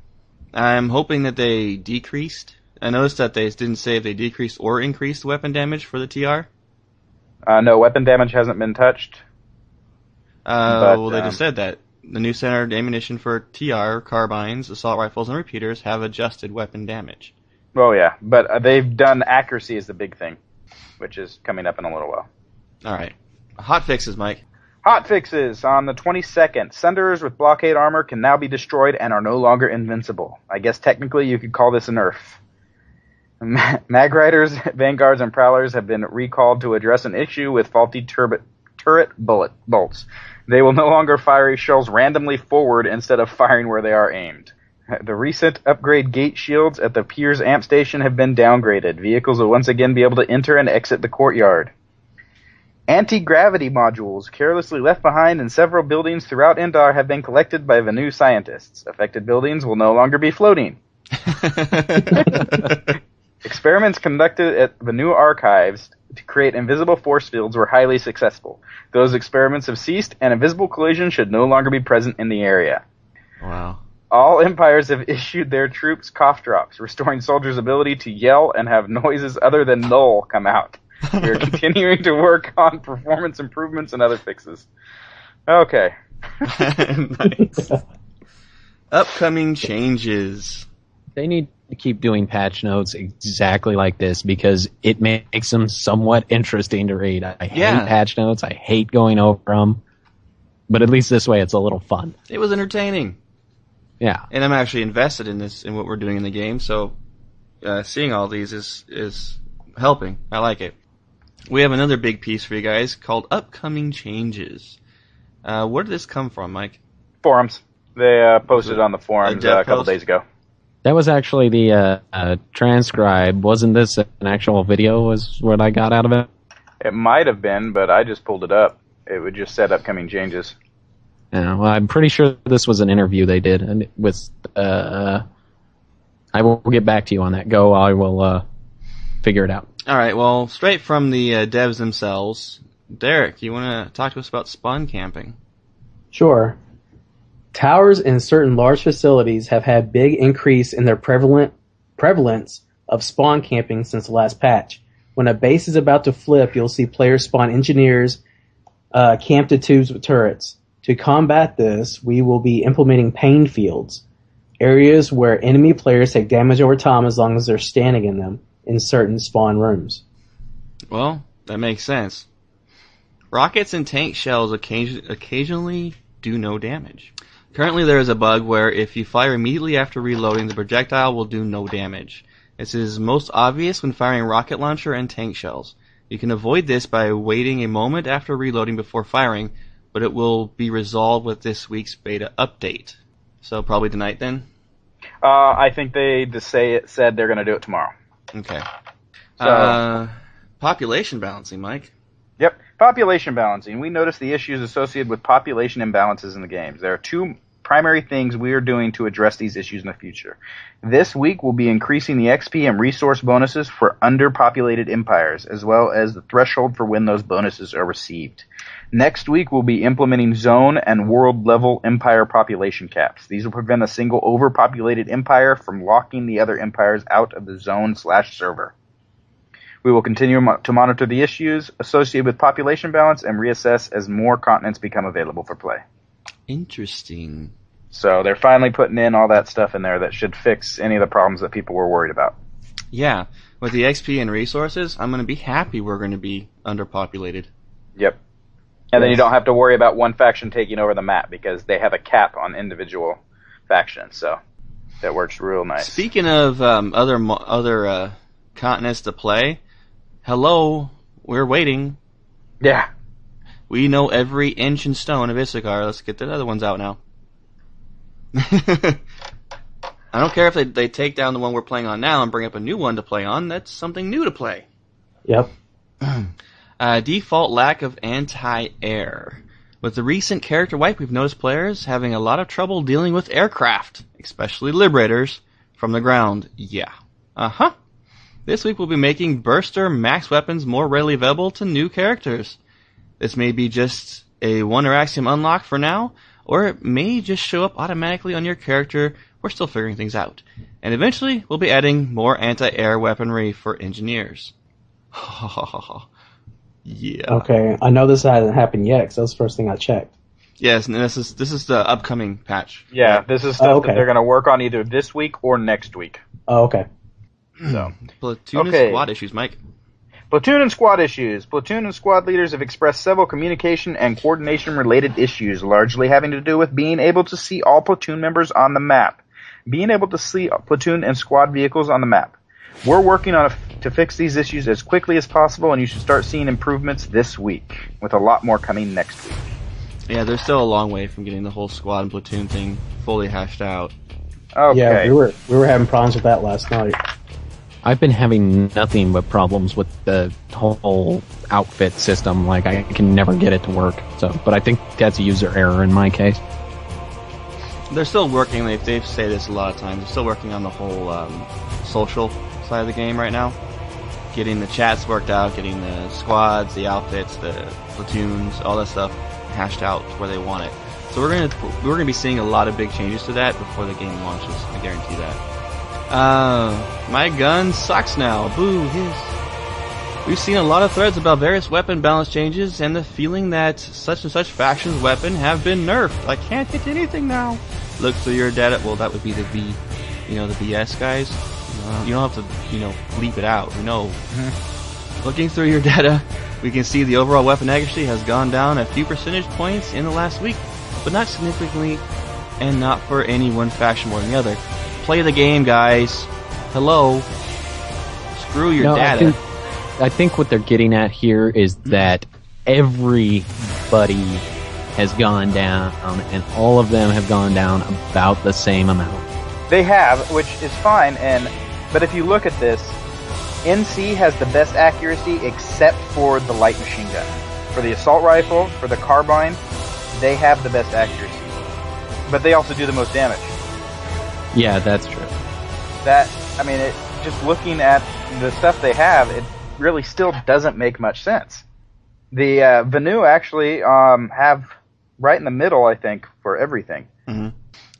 I'm hoping that they decreased. I noticed that they didn't say if they decreased or increased weapon damage for the TR. Uh, no, weapon damage hasn't been touched. Uh, But, well, they um, just said that the new standard ammunition for TR carbines, assault rifles, and repeaters have adjusted weapon damage. Oh yeah, but uh, they've done accuracy is the big thing, which is coming up in a little while. All right, hot fixes, Mike. Hot fixes on the 22nd. Sunderers with blockade armor can now be destroyed and are no longer invincible. I guess technically you could call this a nerf. Ma- Mag Riders, [laughs] Vanguards, and Prowlers have been recalled to address an issue with faulty turret bullet bolts. They will no longer fire shells randomly forward instead of firing where they are aimed. [laughs] The recent upgrade gate shields at the Peris Amp Station have been downgraded. Vehicles will once again be able to enter and exit the courtyard. Anti-gravity modules carelessly left behind in several buildings throughout Indar have been collected by the new scientists. Affected buildings will no longer be floating. [laughs] Experiments conducted at the new archives to create invisible force fields were highly successful. Those experiments have ceased, and invisible collision should no longer be present in the area. wow. All empires have [laughs] issued their troops cough drops, restoring soldiers' ability to yell and have noises other than null come out. [laughs] We are continuing to work on performance improvements and other fixes. Okay. [laughs] nice. Upcoming changes. They need to keep doing patch notes exactly like this because it makes them somewhat interesting to read. I, I Yeah. hate patch notes. I hate going over them. But at least this way it's a little fun. It was entertaining. Yeah. and I'm actually invested in this in what we're doing in the game. So uh, seeing all these is is helping. I like it. We have another big piece for you guys called upcoming changes. Uh, where did this come from, Mike? Forums. They uh, posted on the forums dev uh, a couple post? days ago. That was actually the uh, uh, transcribe. Wasn't this an actual video? Was what I got out of it? It might have been, but I just pulled it up. It would just set upcoming changes. Yeah, well, I'm pretty sure this was an interview they did and with. Uh, I will get back to you on that. Go. I will uh, figure it out. All right. Well, straight from the uh, devs themselves, Derek, you want to talk to us about spawn camping? Sure. Towers in certain large facilities have had big increase in their prevalent prevalence of spawn camping since the last patch. When a base is about to flip, you'll see players spawn engineers uh, camped to tubes with turrets. To combat this, we will be implementing pain fields, areas where enemy players take damage over time as long as they're standing in them in certain spawn rooms. Well, that makes sense. Rockets and tank shells occasion- occasionally do no damage. Currently, there is a bug where if you fire immediately after reloading, the projectile will do no damage. This is most obvious when firing rocket launcher and tank shells. You can avoid this by waiting a moment after reloading before firing, but it will be resolved with this week's beta update. So probably tonight then? Uh, I think they just say it said they're going to do it tomorrow. Okay. So- Uh, population balancing, Mike. Yep. Population balancing. We noticed the issues associated with population imbalances in the games. There are two primary things we are doing to address these issues in the future. This week we'll be increasing the XP and resource bonuses for underpopulated empires, as well as the threshold for when those bonuses are received. Next week we'll be implementing zone and world level empire population caps. These will prevent a single overpopulated empire from locking the other empires out of the zone slash server. We will continue mo- to monitor the issues associated with population balance and reassess as more continents become available for play. Interesting. So they're finally putting in all that stuff in there that should fix any of the problems that people were worried about. Yeah, with the XP and resources, I'm going to be happy we're going to be underpopulated. Yep. And then you don't have to worry about one faction taking over the map because they have a cap on individual factions. So that works real nice. Speaking of um, other mo- other uh, continents to play, hello, we're waiting. Yeah. We know every inch and stone of Issachar. Let's get the other ones out now. [laughs] I don't care if they, they take down the one we're playing on now and bring up a new one to play on. That's something new to play. Yep. [clears throat] Uh, default lack of anti-air. With the recent character wipe, we've noticed players having a lot of trouble dealing with aircraft, especially liberators, from the ground. Yeah. Uh-huh. This week we'll be making burster max weapons more readily available to new characters. This may be just a Wonder Axiom unlock for now, or it may just show up automatically on your character. We're still figuring things out. And eventually we'll be adding more anti-air weaponry for engineers. [laughs] yeah. Okay. I know this hasn't happened yet because that was the first thing I checked. Yes, and this is this is the upcoming patch. Yeah, this is stuff Oh, okay. that they're going to work on either this week or next week. Oh, okay. So Platoon Okay. and squad issues, Mike. Platoon and squad issues. Platoon and squad leaders have expressed several communication and coordination related issues, largely having to do with being able to see all platoon members on the map. Being able to see platoon and squad vehicles on the map. We're working on a, to fix these issues as quickly as possible, and you should start seeing improvements this week, with a lot more coming next week. Yeah, there's still a long way from getting the whole squad and platoon thing fully hashed out. Okay. Yeah, we were we were having problems with that last night. I've been having nothing but problems with the whole outfit system. Like I can never get it to work. So, but I think that's a user error in my case. They're still working. They've, they say this a lot of times. They're still working on the whole um, social side of the game right now, getting the chats worked out, getting the squads, the outfits, the platoons, all that stuff hashed out where they want it. So we're gonna we're gonna be seeing a lot of big changes to that before the game launches. I guarantee that. Uh, my gun sucks now. Boo hiss. We've seen a lot of threads about various weapon balance changes and the feeling that such and such factions weapon have been nerfed. I can't hit anything now. Look through your data. Well, that would be the V, you know, the VS guys. Uh, you don't have to, you know, bleep it out. We know. Looking through your data, we can see the overall weapon accuracy has gone down a few percentage points in the last week, but not significantly, and not for any one faction more than the other. Play the game, guys. Hello. Screw your No, I data. think, I think what they're getting at here is that everybody has gone down, and all of them have gone down about the same amount. They have, which is fine, and but if you look at this, NC has the best accuracy except for the light machine gun. For the assault rifle, for the carbine, they have the best accuracy. But they also do the most damage. Yeah, that's true. That I mean, it, just looking at the stuff they have, it really still doesn't make much sense. The uh, Vanu actually um, have right in the middle, I think, for everything.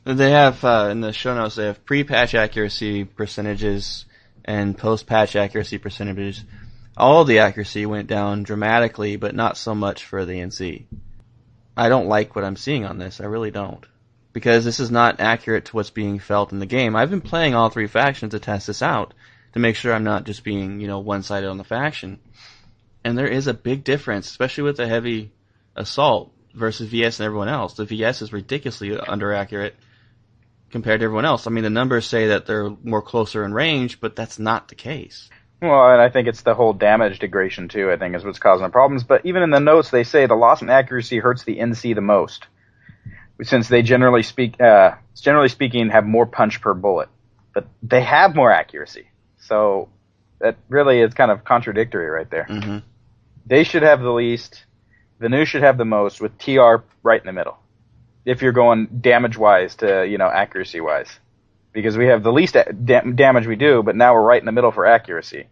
They have uh, in the show notes. They have pre-patch accuracy percentages and post-patch accuracy percentages. All the accuracy went down dramatically, but not so much for the NC. I don't like what I'm seeing on this. I really don't, because this is not accurate to what's being felt in the game. I've been playing all three factions to test this out to make sure I'm not just being you know one-sided on the faction. And there is a big difference, especially with the heavy assault versus VS and everyone else. The VS is ridiculously under accurate compared to everyone else. I mean, the numbers say that they're more closer in range, but that's not the case. Well, and I think it's the whole damage degradation too. I think is what's causing the problems. But even in the notes, they say the loss in accuracy hurts the NC the most, since they generally speak, uh, generally speaking, have more punch per bullet. But they have more accuracy, so that really is kind of contradictory right there. hmm They should have the least. Vanu should have the most, with TR right in the middle. If you're going damage wise to you know accuracy wise, because we have the least a- dam- damage we do, but now we're right in the middle for accuracy.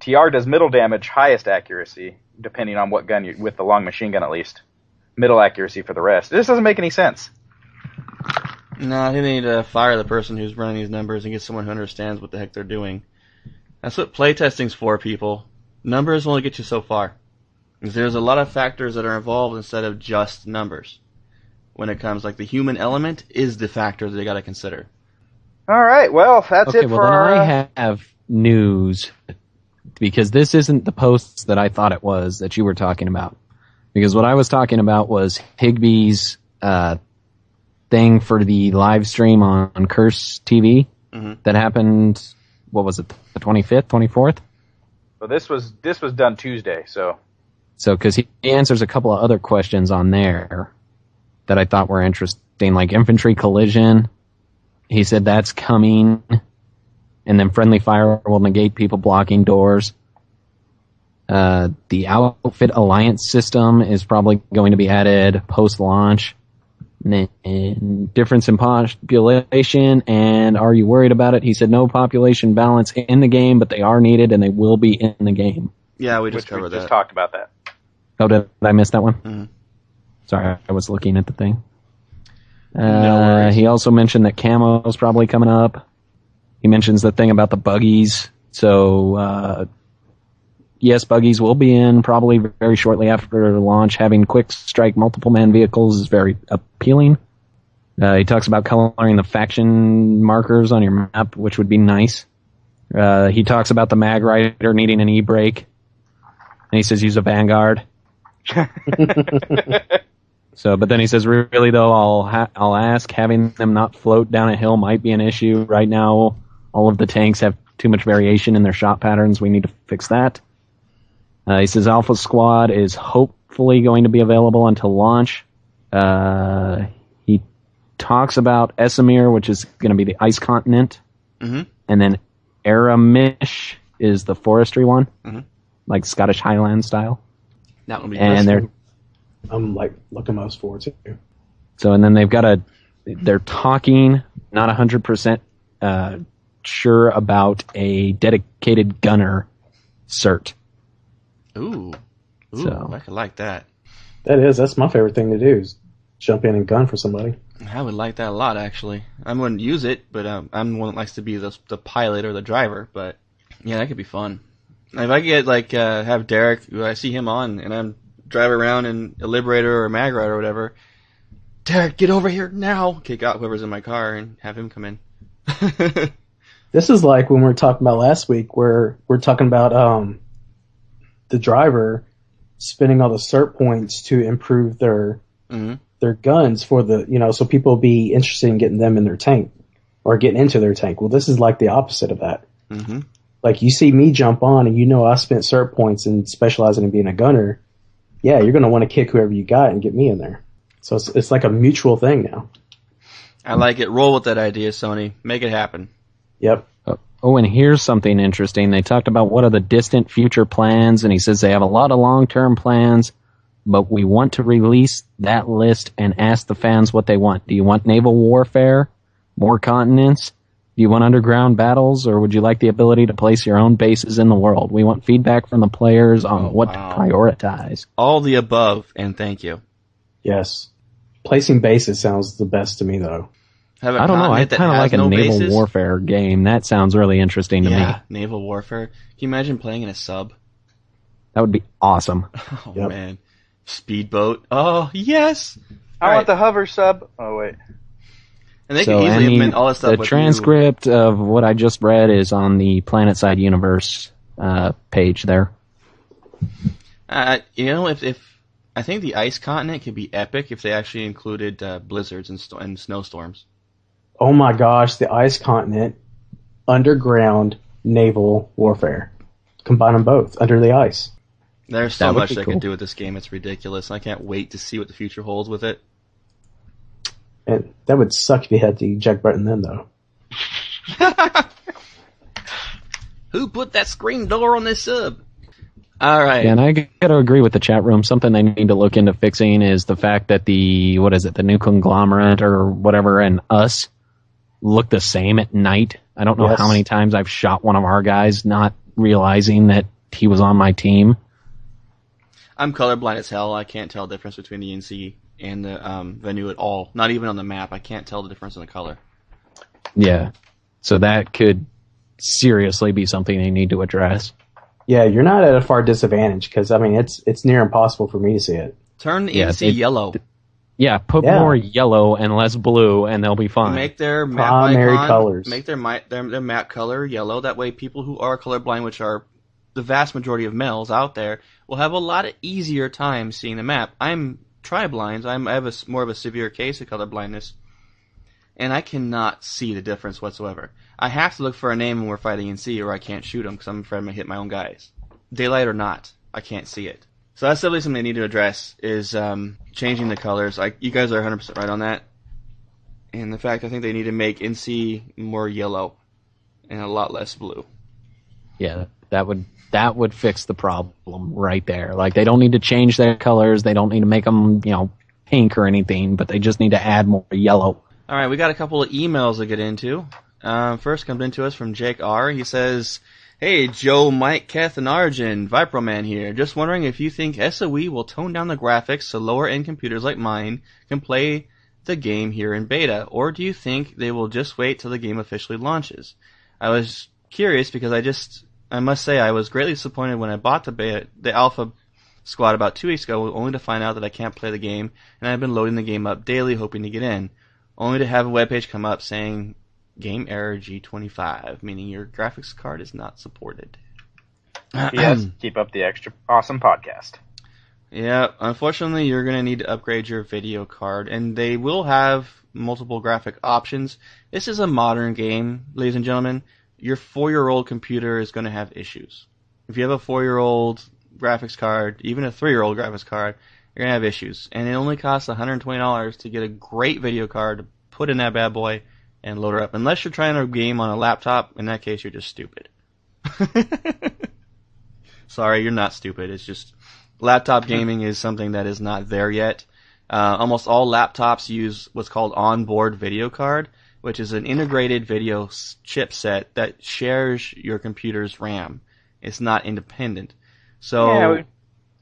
TR does middle damage, highest accuracy, depending on what gun you with the long machine gun at least. Middle accuracy for the rest. This doesn't make any sense. No, they need to fire the person who's running these numbers and get someone who understands what the heck they're doing. That's what playtesting's for, people. Numbers only get you so far. 'Cause There's a lot of factors that are involved instead of just numbers. When it comes, like the human element is the factor that they got to consider. All right, well that's okay, it well for then our, I have news because this isn't the post that I thought it was that you were talking about. Because what I was talking about was Higby's uh, thing for the live stream on, on Curse TV Mhm. that happened. What was it? The twenty fifth, twenty fourth. Well, this was this was done Tuesday, so So, because he, he answers a couple of other questions on there that I thought were interesting, like infantry collision. He said that's coming, and then friendly fire will negate people blocking doors. Uh, the outfit alliance system is probably going to be added post launch. And difference in population, and are you worried about it? He said no population balance in the game, but they are needed and they will be in the game. Yeah, we just which we covered just talked about that. Oh, did I miss that one? Mhm. Sorry, I was looking at the thing. Uh, worries. he also mentioned that camo is probably coming up. He mentions the thing about the buggies. So, uh, yes, buggies will be in probably very shortly after launch. Having quick strike multiple man vehicles is very appealing. Uh, he talks about coloring the faction markers on your map, which would be nice. Uh, he talks about the mag rider needing an e-brake. and he says use a Vanguard. [laughs] So, but then he says, really though, I'll ha- I'll ask. Having them not float down a hill might be an issue right now. All of the tanks have too much variation in their shot patterns. We need to fix that. Uh, he says Alpha Squad is hopefully going to be available until launch. Uh, he talks about Esamir, which is going to be the ice continent, Mhm. and then Amerish is the forestry one, Mhm. like Scottish Highland style. That would be And they're I'm like looking most forward to. So, and then they've got a, they're talking, not 100% uh, sure about a dedicated gunner cert. Ooh. Ooh, So- I could like that. That is, that's my favorite thing to do is jump in and gun for somebody. I would like that a lot, actually. I wouldn't use it, but um, I'm the one that likes to be the, the pilot or the driver. But yeah, that could be fun. If I get like uh, have Derek, I see him on, and I'm driving around in a Liberator or a Magrider or whatever. Derek, get over here now! Kick out whoever's in my car and have him come in. [laughs] This is like when we were talking about last week, where we're talking about um, the driver spending all the cert points to improve their hmm their guns for the you know, so people be interested in getting them in their tank or getting into their tank. Well, this is like the opposite of that. hmm Like you see me jump on, and you know I spent cert points in specializing in being a gunner. Yeah, you're gonna want to kick whoever you got and get me in there. So it's it's like a mutual thing now. I like it. Roll with that idea, Sony. Make it happen. Yep. Oh, and here's something interesting. They talked about what are the distant future plans, and he says they have a lot of long term plans, but we want to release that list and ask the fans what they want. Do you want naval warfare? More continents? Do you want underground battles, or would you like the ability to place your own bases in the world? We want feedback from the players on Oh, what wow. to prioritize. All the above, and thank you. Yes. Placing bases sounds the best to me though. Have a I don't know. I kind of has like a no naval bases. warfare game. That sounds really interesting to Yeah, me. naval warfare. Can you imagine playing in a sub? That would be awesome. [laughs] Oh Yep. man, speedboat. Oh yes. I All want right. the hover sub. Oh wait. And they so, could I easily mean, all this stuff the with transcript of what I just read is on the PlanetSide Universe uh, page there. You. Uh, you know, if if I think the ice continent could be epic if they actually included uh, blizzards and, sto- and snowstorms. Oh my gosh, the ice continent, underground naval warfare. Combine them both under the ice. There's so much they cool. could do with this game. It's ridiculous. I can't wait to see what the future holds with it. And that would suck if you had to eject button then though. [laughs] Who put that screen door on this sub? All right. Yeah, and I got to agree with the chat room. Something they need to look into fixing is the fact that the what is it, the new conglomerate or whatever, and us look the same at night. I don't know Yes. how many times I've shot one of our guys, not realizing that he was on my team. I'm colorblind as hell. I can't tell the difference between the NC and the um, Vanu at all. Not even on the map. I can't tell the difference in the color. Yeah, so that could seriously be something they need to address. Yeah, you're not at a far disadvantage because I mean it's it's near impossible for me to see it. Turn the Yeah, NC it- yellow. Yeah, put Yeah. more yellow and less blue, and they'll be fine. Make their ah, map Primary icon, colors. Make their, mi- their their map color yellow. That way, people who are colorblind, which are the vast majority of males out there, will have a lot of easier time seeing the map. I'm tri-blind. I'm I have a, more of a severe case of colorblindness, and I cannot see the difference whatsoever. I have to look for a name when we're fighting NC, or I can't shoot them because I'm afraid I'm gonna hit my own guys. Daylight or not, I can't see it. So that's definitely something they need to address is um, changing the colors. Like you guys are 100% right on that. And the fact I think they need to make NC more yellow and a lot less blue. Yeah, that would that would fix the problem right there. Like they don't need to change their colors. They don't need to make them, you know, pink or anything, but they just need to add more yellow. All right, we got a couple of emails to get into. Uh, first comes into us from Jake R. He says, "Hey Joe, Mike, Keth, and Arjun, Viproman here. Just wondering if you think SOE will tone down the graphics so lower end computers like mine can play the game here in beta, or do you think they will just wait till the game officially launches? I was curious because I just, I must say, I was greatly disappointed when I bought the beta, the alpha squad about two weeks ago, only to find out that I can't play the game, and I've been loading the game up daily hoping to get in, only to have a webpage come up saying game error G25, meaning your graphics card is not supported. Yes, [clears throat] Keep up the extra awesome podcast. Yeah, unfortunately, you're going to need to upgrade your video card, and they will have multiple graphic options. This is a modern game, ladies and gentlemen. Your four-year-old computer is going to have issues. If you have a four-year-old graphics card, even a three-year-old graphics card, you're going to have issues. And it only costs $120 to get a great video card to put in that bad boy and load her up. Unless you're trying a game on a laptop, in that case, you're just stupid. [laughs] Sorry, you're not stupid. It's just laptop gaming is something that is not there yet. Uh, almost all laptops use what's called onboard video card, which is an integrated video chipset that shares your computer's RAM. It's not independent. So yeah,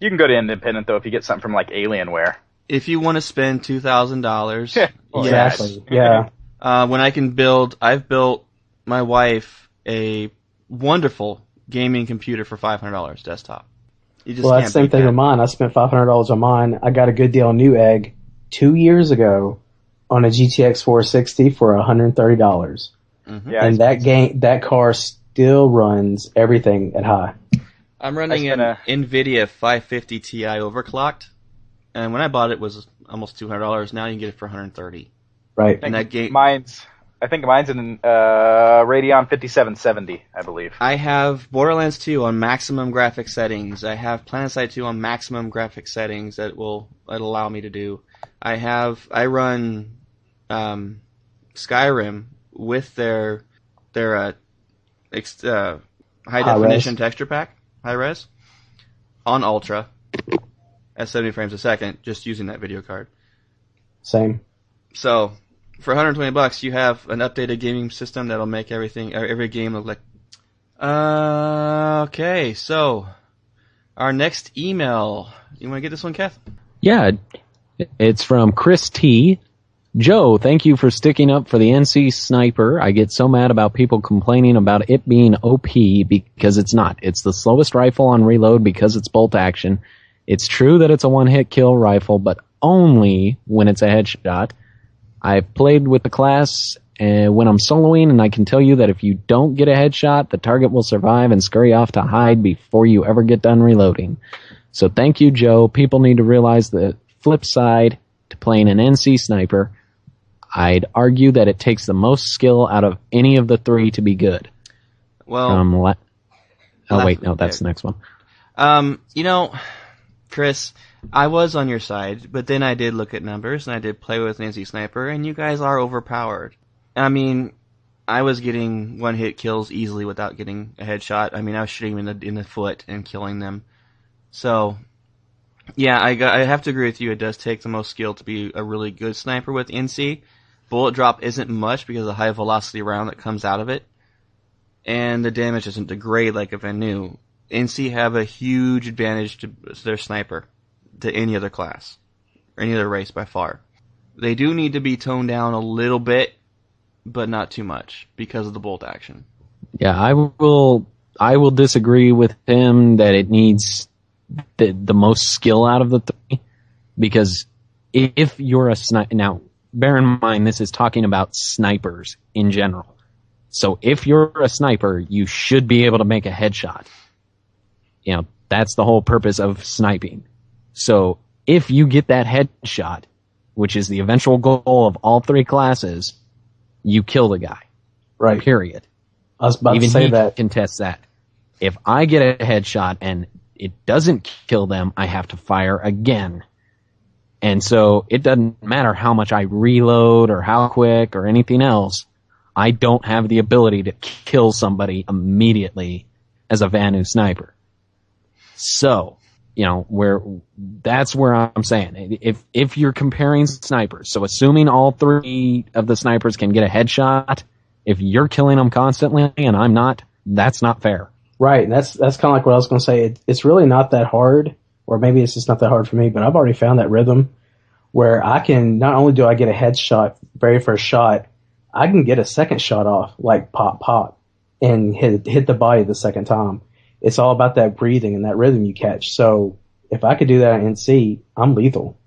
you can go to independent though if you get something from like Alienware. If you want to spend two thousand dollars, [laughs] exactly. Yeah. Uh, when I can build, I've built my wife a wonderful gaming computer for five hundred dollars desktop. You just well, that's the same thing that. with mine. I spent five hundred dollars on mine. I got a good deal on Newegg two years ago on a GTX 460 for one hundred thirty dollars. Mm-hmm. Yeah, and that game, that car still runs everything at high. I'm running an a... NVIDIA 550 Ti overclocked, and when I bought it, it was almost two hundred dollars. Now you can get it for 130. Right. And that game, mine's I think mine's an uh, Radeon 5770, I believe. I have Borderlands 2 on maximum graphic settings. I have PlanetSide 2 on maximum graphic settings that will that allow me to do. I have I run um, Skyrim with their their uh, ex, uh, high, high definition res. texture pack, high res, on ultra at 70 frames a second, just using that video card. Same. So for 120 bucks, you have an updated gaming system that'll make everything, every game look like. Uh, okay, so our next email. You want to get this one, Kath? Yeah, it's from Chris T. Joe, thank you for sticking up for the NC Sniper. I get so mad about people complaining about it being OP because it's not. It's the slowest rifle on reload because it's bolt action. It's true that it's a one hit kill rifle, but only when it's a headshot. I've played with the class and when I'm soloing, and I can tell you that if you don't get a headshot, the target will survive and scurry off to hide before you ever get done reloading. So thank you, Joe. People need to realize the flip side to playing an NC sniper. I'd argue that it takes the most skill out of any of the three to be good. Well, um, la- oh wait, no, that's the next one. Um, you know, Chris, I was on your side, but then I did look at numbers and I did play with NC Sniper, and you guys are overpowered. I mean, I was getting one hit kills easily without getting a headshot. I mean, I was shooting in the in the foot and killing them. So, yeah, I got, I have to agree with you. It does take the most skill to be a really good sniper with NC. Bullet drop isn't much because of the high velocity round that comes out of it, and the damage doesn't degrade like Vanu. NC have a huge advantage to their sniper to any other class or any other race by far. They do need to be toned down a little bit, but not too much because of the bolt action. Yeah, I will. I will disagree with him that it needs the the most skill out of the three, because if you're a sniper now, bear in mind this is talking about snipers in general. So if you're a sniper, you should be able to make a headshot. You know, that's the whole purpose of sniping. So if you get that headshot, which is the eventual goal of all three classes, you kill the guy. Right. Period. I was about Even to say he that. can test that. If I get a headshot and it doesn't kill them, I have to fire again. And so it doesn't matter how much I reload or how quick or anything else. I don't have the ability to kill somebody immediately as a Vanu sniper. So you know, where that's where I'm saying if if you're comparing snipers, so assuming all three of the snipers can get a headshot, if you're killing them constantly and I'm not, that's not fair. Right. and That's that's kind of like what I was going to say. It, it's really not that hard, or maybe it's just not that hard for me. But I've already found that rhythm where I can not only do I get a headshot very first shot, I can get a second shot off like pop pop and hit hit the body the second time it's all about that breathing and that rhythm you catch. So if I could do that in NC, I'm lethal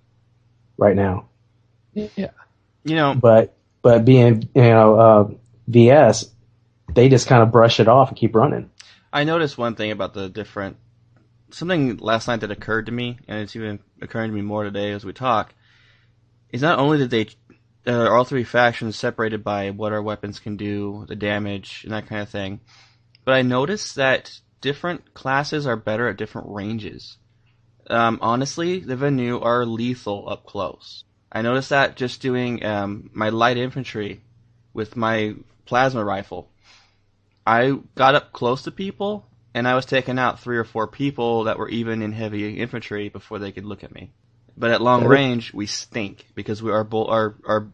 right now. Yeah. You know, but, but being, you know, uh, VS, they just kind of brush it off and keep running. I noticed one thing about the different something last night that occurred to me, and it's even occurring to me more today as we talk. Is not only did they uh, all three factions separated by what our weapons can do, the damage, and that kind of thing, but I noticed that different classes are better at different ranges. Um, honestly, the Vanu are lethal up close. I noticed that just doing um, my light infantry with my plasma rifle. I got up close to people and I was taking out three or four people that were even in heavy infantry before they could look at me. But at long range, we stink because we our our our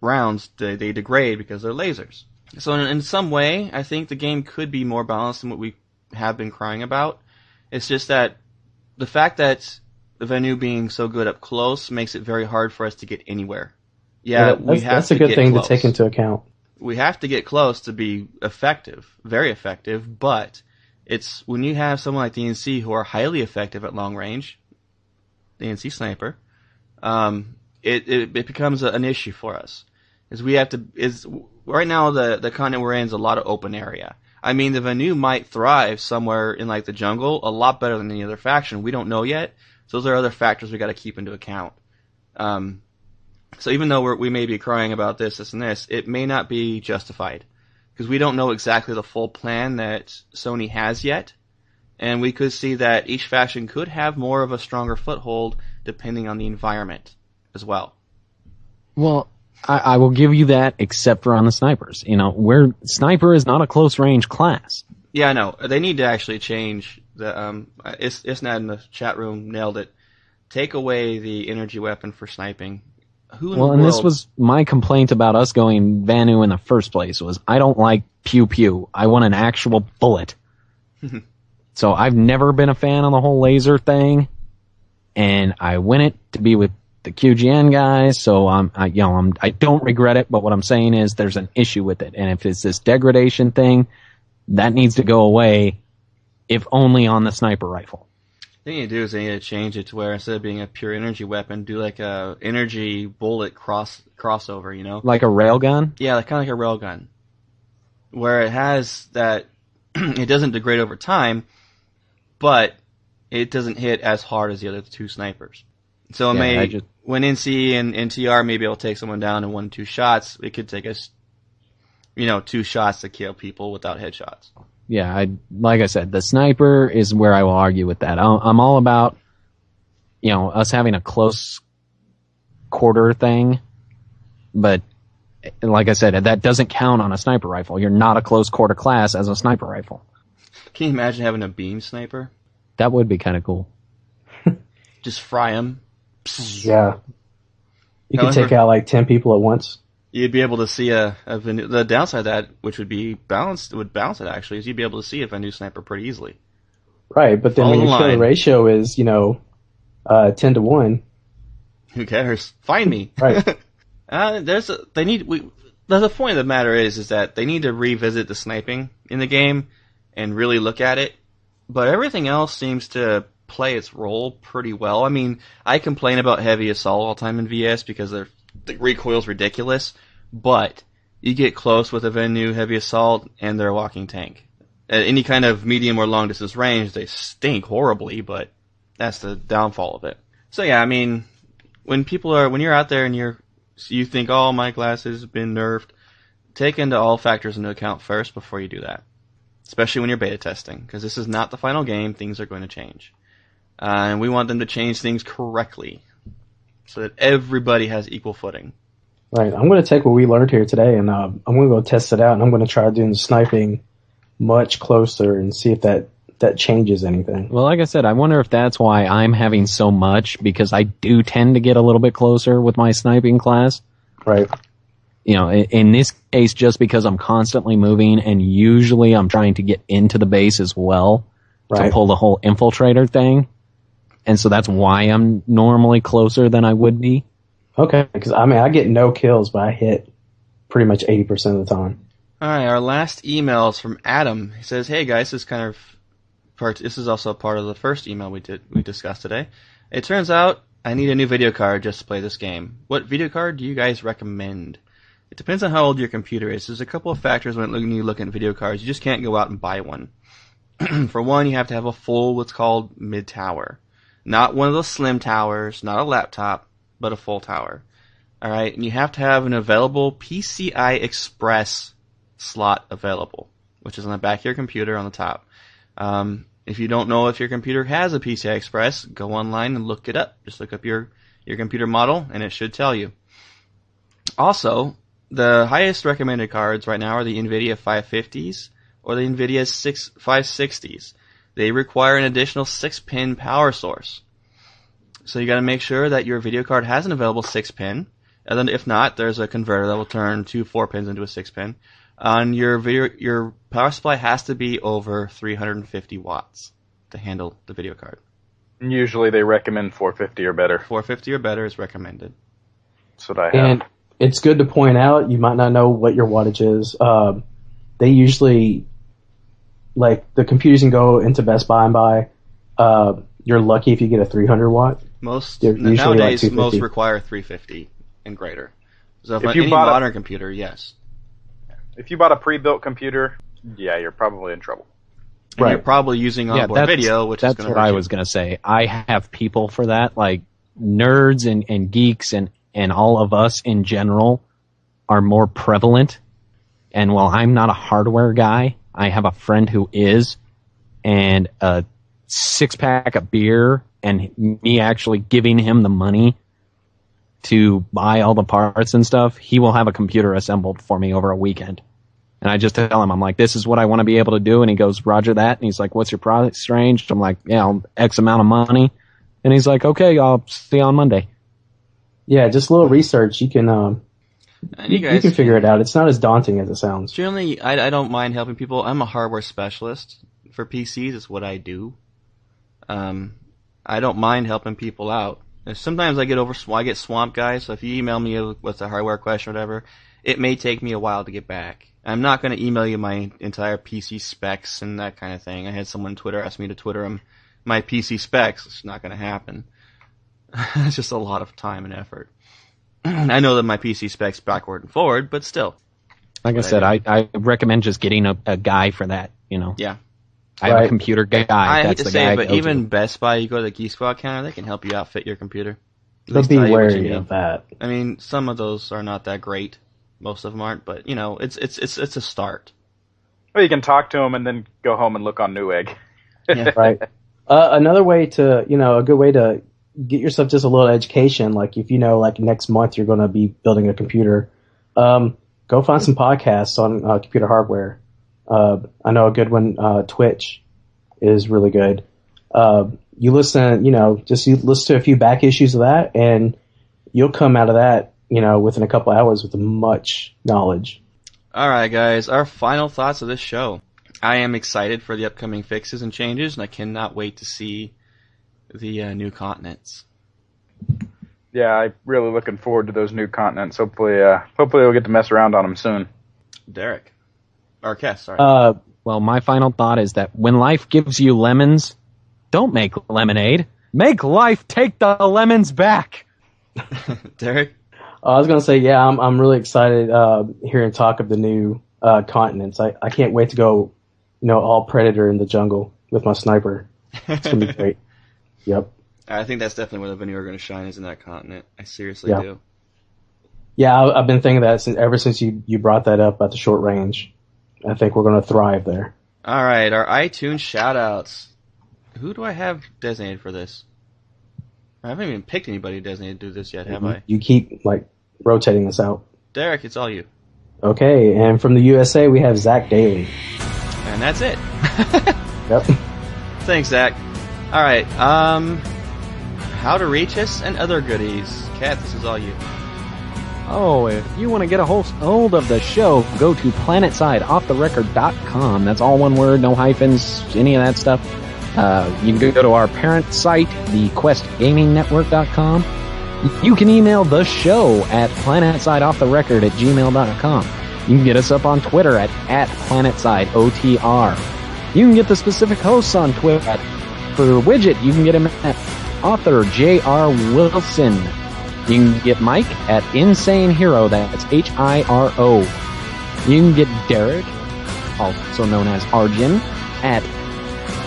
rounds they, they degrade because they're lasers. So in, in some way, I think the game could be more balanced than what we have been crying about. It's just that the fact that the Vanu being so good up close makes it very hard for us to get anywhere. Yeah, Yeah, we that's, have that's to a good get thing close. to take into account. We have to get close to be effective, very effective. But it's when you have someone like the NC who are highly effective at long range, the NC sniper, um, it, it it becomes a, an issue for us. Is we have to is right now the the continent we're in is a lot of open area. I mean, the Vanu might thrive somewhere in like the jungle a lot better than any other faction. We don't know yet. So those are other factors we got to keep into account. Um, so even though we may be crying about this, this, and this, it may not be justified because we don't know exactly the full plan that Sony has yet, and we could see that each faction could have more of a stronger foothold depending on the environment as well. Well, I, I will give you that, except for on the snipers. You know, where sniper is not a close range class. Yeah, I know they need to actually change the. Um, it's it's not in the chat room nailed it. Take away the energy weapon for sniping. Who in Well, and this was my complaint about us going Vanu in the first place was I don't like pew pew. I want an actual bullet. [laughs] so I've never been a fan of the whole laser thing, and I win it to be with the QGN guys. So I'm, I, you know, I'm, I don't regret it. But what I'm saying is there's an issue with it, and if it's this degradation thing, that needs to go away. If only on the sniper rifle. They need to do is they need to change it to where instead of being a pure energy weapon, do like a energy bullet cross crossover. You know? Like a railgun? Yeah, like kind of like a railgun, where it has that. [clears throat] it doesn't degrade over time, but it doesn't hit as hard as the other two snipers. So it Yeah, may just- when NC and NTR may be able to take someone down in one two shots, it could take us, you know, two shots to kill people without headshots. yeah, I like I said, the sniper is where I will argue with that. I'm I'm all about, you know, us having a close quarter thing, but like I said, that doesn't count on a sniper rifle. You're not a close quarter class as a sniper rifle. Can you imagine having a beam sniper? That would be kind of cool. [laughs] Just fry them. Yeah. You However- take out like 10 people at once. You'd be able to see a, a Vanu- the downside of that, which would be balanced, would balance it actually, is you'd be able to see a Vanu sniper pretty easily. Right, but then Follow when your kill line. ratio is, you know, uh, 10 to 1, Who cares? Find me. [laughs] Right. [laughs] uh, there's a, they need we. The, the point of the matter is, is that they need to revisit the sniping in the game and really look at it. But everything else seems to play its role pretty well. I mean, I complain about heavy assault all the time in VS because the recoil's ridiculous. But you get close with a Vanu heavy assault and they're a walking tank. At any kind of medium or long distance range, they stink horribly, but that's the downfall of it. So yeah, I mean, when people are when you're out there and you're you think oh my class has been nerfed, take into all factors into account first before you do that. Especially when you're beta testing, because this is not the final game. Things are going to change, uh, and we want them to change things correctly, so that everybody has equal footing. right, I'm going to take what we learned here today and uh, I'm going to go test it out and I'm going to try doing the sniping much closer and see if that, that changes anything. Well, like I said, I wonder if that's why I'm having so much because I do tend to get a little bit closer with my sniping class. Right. you know, in, in this case, just because I'm constantly moving and usually I'm trying to get into the base as well to pull the whole infiltrator thing. And so that's why I'm normally closer than I would be. Okay. Because I mean, I get no kills, but I hit pretty much 80% of the time. All right, our last email is from Adam. He says, "Hey guys, this is kind of part. This is also part of the first email we did we discussed today. It turns out I need a new video card just to play this game. What video card do you guys recommend? It depends on how old your computer is. There's a couple of factors when when you look at video cards. You just can't go out and buy one. [clears throat] For one, you have to have a full what's called mid tower, not one of those slim towers, not a laptop, but a full tower. All right, and you have to have an available PCI Express slot available, which is on the back of your computer on the top. Um, if you don't know if your computer has a PCI Express, go online and look it up. Just look up your your computer model, and it should tell you. Also, the highest recommended cards right now are the NVIDIA 550s or the NVIDIA 6 560s. They require an additional 6-pin power source. So you gotta make sure that your video card has an available 6-pin, and then if not, there's a converter that will turn two 4 pins into a 6-pin. On your video, your power supply has to be over 350 watts to handle the video card. Usually they recommend 450 or better. 450 or better is recommended. That's what I have. And it's good to point out, you might not know what your wattage is. Um, they usually, like, the computers can go into Best Buy and buy. Uh, you're lucky if you get a 300 watt. Most They're usually like nowadays, most require 350 and greater. So if, If you any bought a- modern computer, yes, if you bought a pre-built computer, yeah, you're probably in trouble. and you're Right. probably using yeah, onboard that's, video, which that's is what to I was gonna say. I have people for that, like nerds and, and geeks and, and all of us in general are more prevalent. And while I'm not a hardware guy, I have a friend who is, and a six pack of beer and me actually giving him the money to buy all the parts and stuff, he will have a computer assembled for me over a weekend. And I just tell him, I'm like, this is what I want to be able to do. And he goes, Roger that. And he's like, what's your price range? I'm like, yeah, X amount of money. And he's like, okay, I'll see you on Monday. Yeah, just a little research. You can, um, And you, you you can figure it out. It's not as daunting as it sounds. Generally, I, I don't mind helping people. I'm a hardware specialist for PCs. It's what I do. Um, I don't mind helping people out. And sometimes I get over, I get swamped, guys. So if you email me with a hardware question or whatever, it may take me a while to get back. I'm not going to email you my entire PC specs and that kind of thing. I had someone on Twitter ask me to Twitter them my PC specs. It's not going to happen. [laughs] it's just a lot of time and effort. [clears throat] I know that my PC specs backward and forward, but still. Like I I said, I, I recommend just getting a, a guy for that, you know. Yeah. I have a Right. computer guy. I hate to the say it, but even to. Best Buy, you go to the Geek Squad counter, they can help you outfit your computer. At But least be tell you what you wary of that. I mean, some of those are not that great. Most of them aren't, but you know, it's it's it's it's a start. Well, you can talk to them and then go home and look on Newegg. Yeah. [laughs] right? Uh, another way to, you know, a good way to get yourself just a little education, like if you know, like next month you're going to be building a computer, um, go find some podcasts on uh, computer hardware. Uh, I know a good one, uh, Twitch, is really good. Uh, you listen, you know, just you listen to a few back issues of that, and you'll come out of that, you know, within a couple hours with much knowledge. All right, guys, our final thoughts of this show. I am excited for the upcoming fixes and changes, and I cannot wait to see the uh, new continents. yeah, I'm really looking forward to those new continents. Hopefully, uh, hopefully we'll get to mess around on them soon. Derek, or Kess, sorry. Uh, Well, my final thought is that when life gives you lemons, don't make lemonade. Make life take the lemons back. [laughs] Derek, I was gonna say, yeah, I'm I'm really excited uh, hearing talk of the new uh, continents. I, I can't wait to go, you know, all predator in the jungle with my sniper. It's gonna be [laughs] great. Yep. I think that's definitely where the Vanu are going to shine is in that continent. I seriously Yeah. do. Yeah, I, I've been thinking that since ever since you you brought that up about the short range. I think we're gonna thrive there. All right, our iTunes shoutouts. Who do I have designated for this? I haven't even picked anybody designated to do this yet, have I? You keep like rotating this out. Derek, it's all you. Okay, and from the USA we have Zach Daly. And that's it. [laughs] Yep. Thanks, Zach. All right, um, how to reach us and other goodies. Kat, this is all you. Oh, if you want to get a hold hold of the show, go to planetside.offtherecord.com. That's all one word, no hyphens, any of that stuff. Uh, you can go to our parent site, thequestgamingnetwork.com. You can email the show at planetsideofftherecord at gmail.com. You can get us up on Twitter at, at planetsideotr. You can get the specific hosts on Twitter. At, for Widget, you can get him at author J.R. Wilson. You can get Mike at Insane Hiro, that's H-I-R-O. You can get Derek, also known as Arjun, at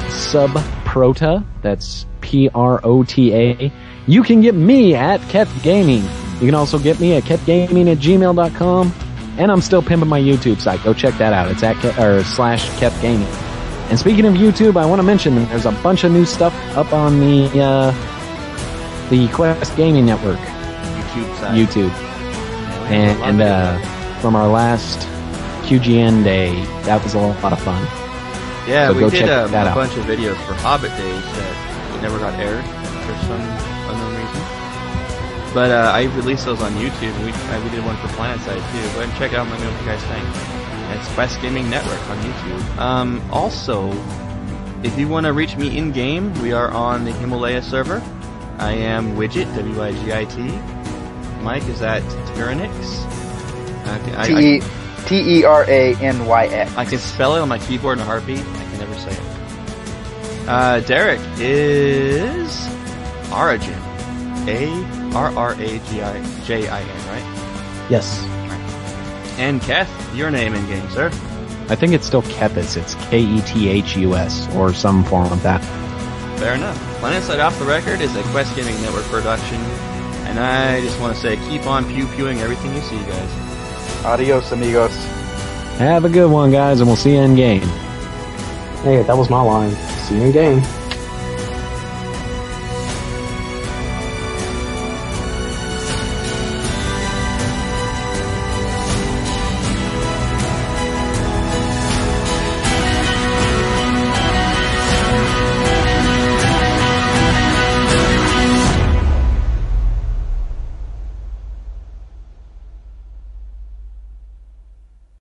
subprota. That's P-R-O-T-A. You can get me at Keth Gaming. You can also get me at KethGaming at gmail.com. And I'm still pimping my YouTube site. Go check that out. It's at or slash Keth Gaming. And speaking of YouTube, I want to mention that there's a bunch of new stuff up on the uh, the Quest Gaming Network YouTube side. YouTube. And, and uh, from our last QGN day, that was a lot of fun. yeah, so we did um, a out. bunch of videos for Hobbit Days that never got aired for some unknown reason. But uh, I released those on YouTube. and We we did one for PlanetSide too. Go ahead and check out. and Let me know what you guys think. It's Quest Gaming Network on YouTube. Um, also, if you want to reach me in game, we are on the Himalaya server. I am Widget W I G I T. Mike is at Tyrannix. Okay, I, I, T E T E R A N Y X. I can spell it on my keyboard in a heartbeat. I can never say it. Uh, Derek is Origin. A R R A G I J I N, right? Yes. And Keth, your name in game, sir. I think it's still Kethus. It's K-E-T-H-U-S or some form of that. Fair enough. PlanetSide Off the Record is a Quest Gaming Network production, and I just want to say keep on pew pewing everything you see, guys. Adios, amigos. Have a good one, guys, and we'll see you in game. Hey, that was my line. See you in game.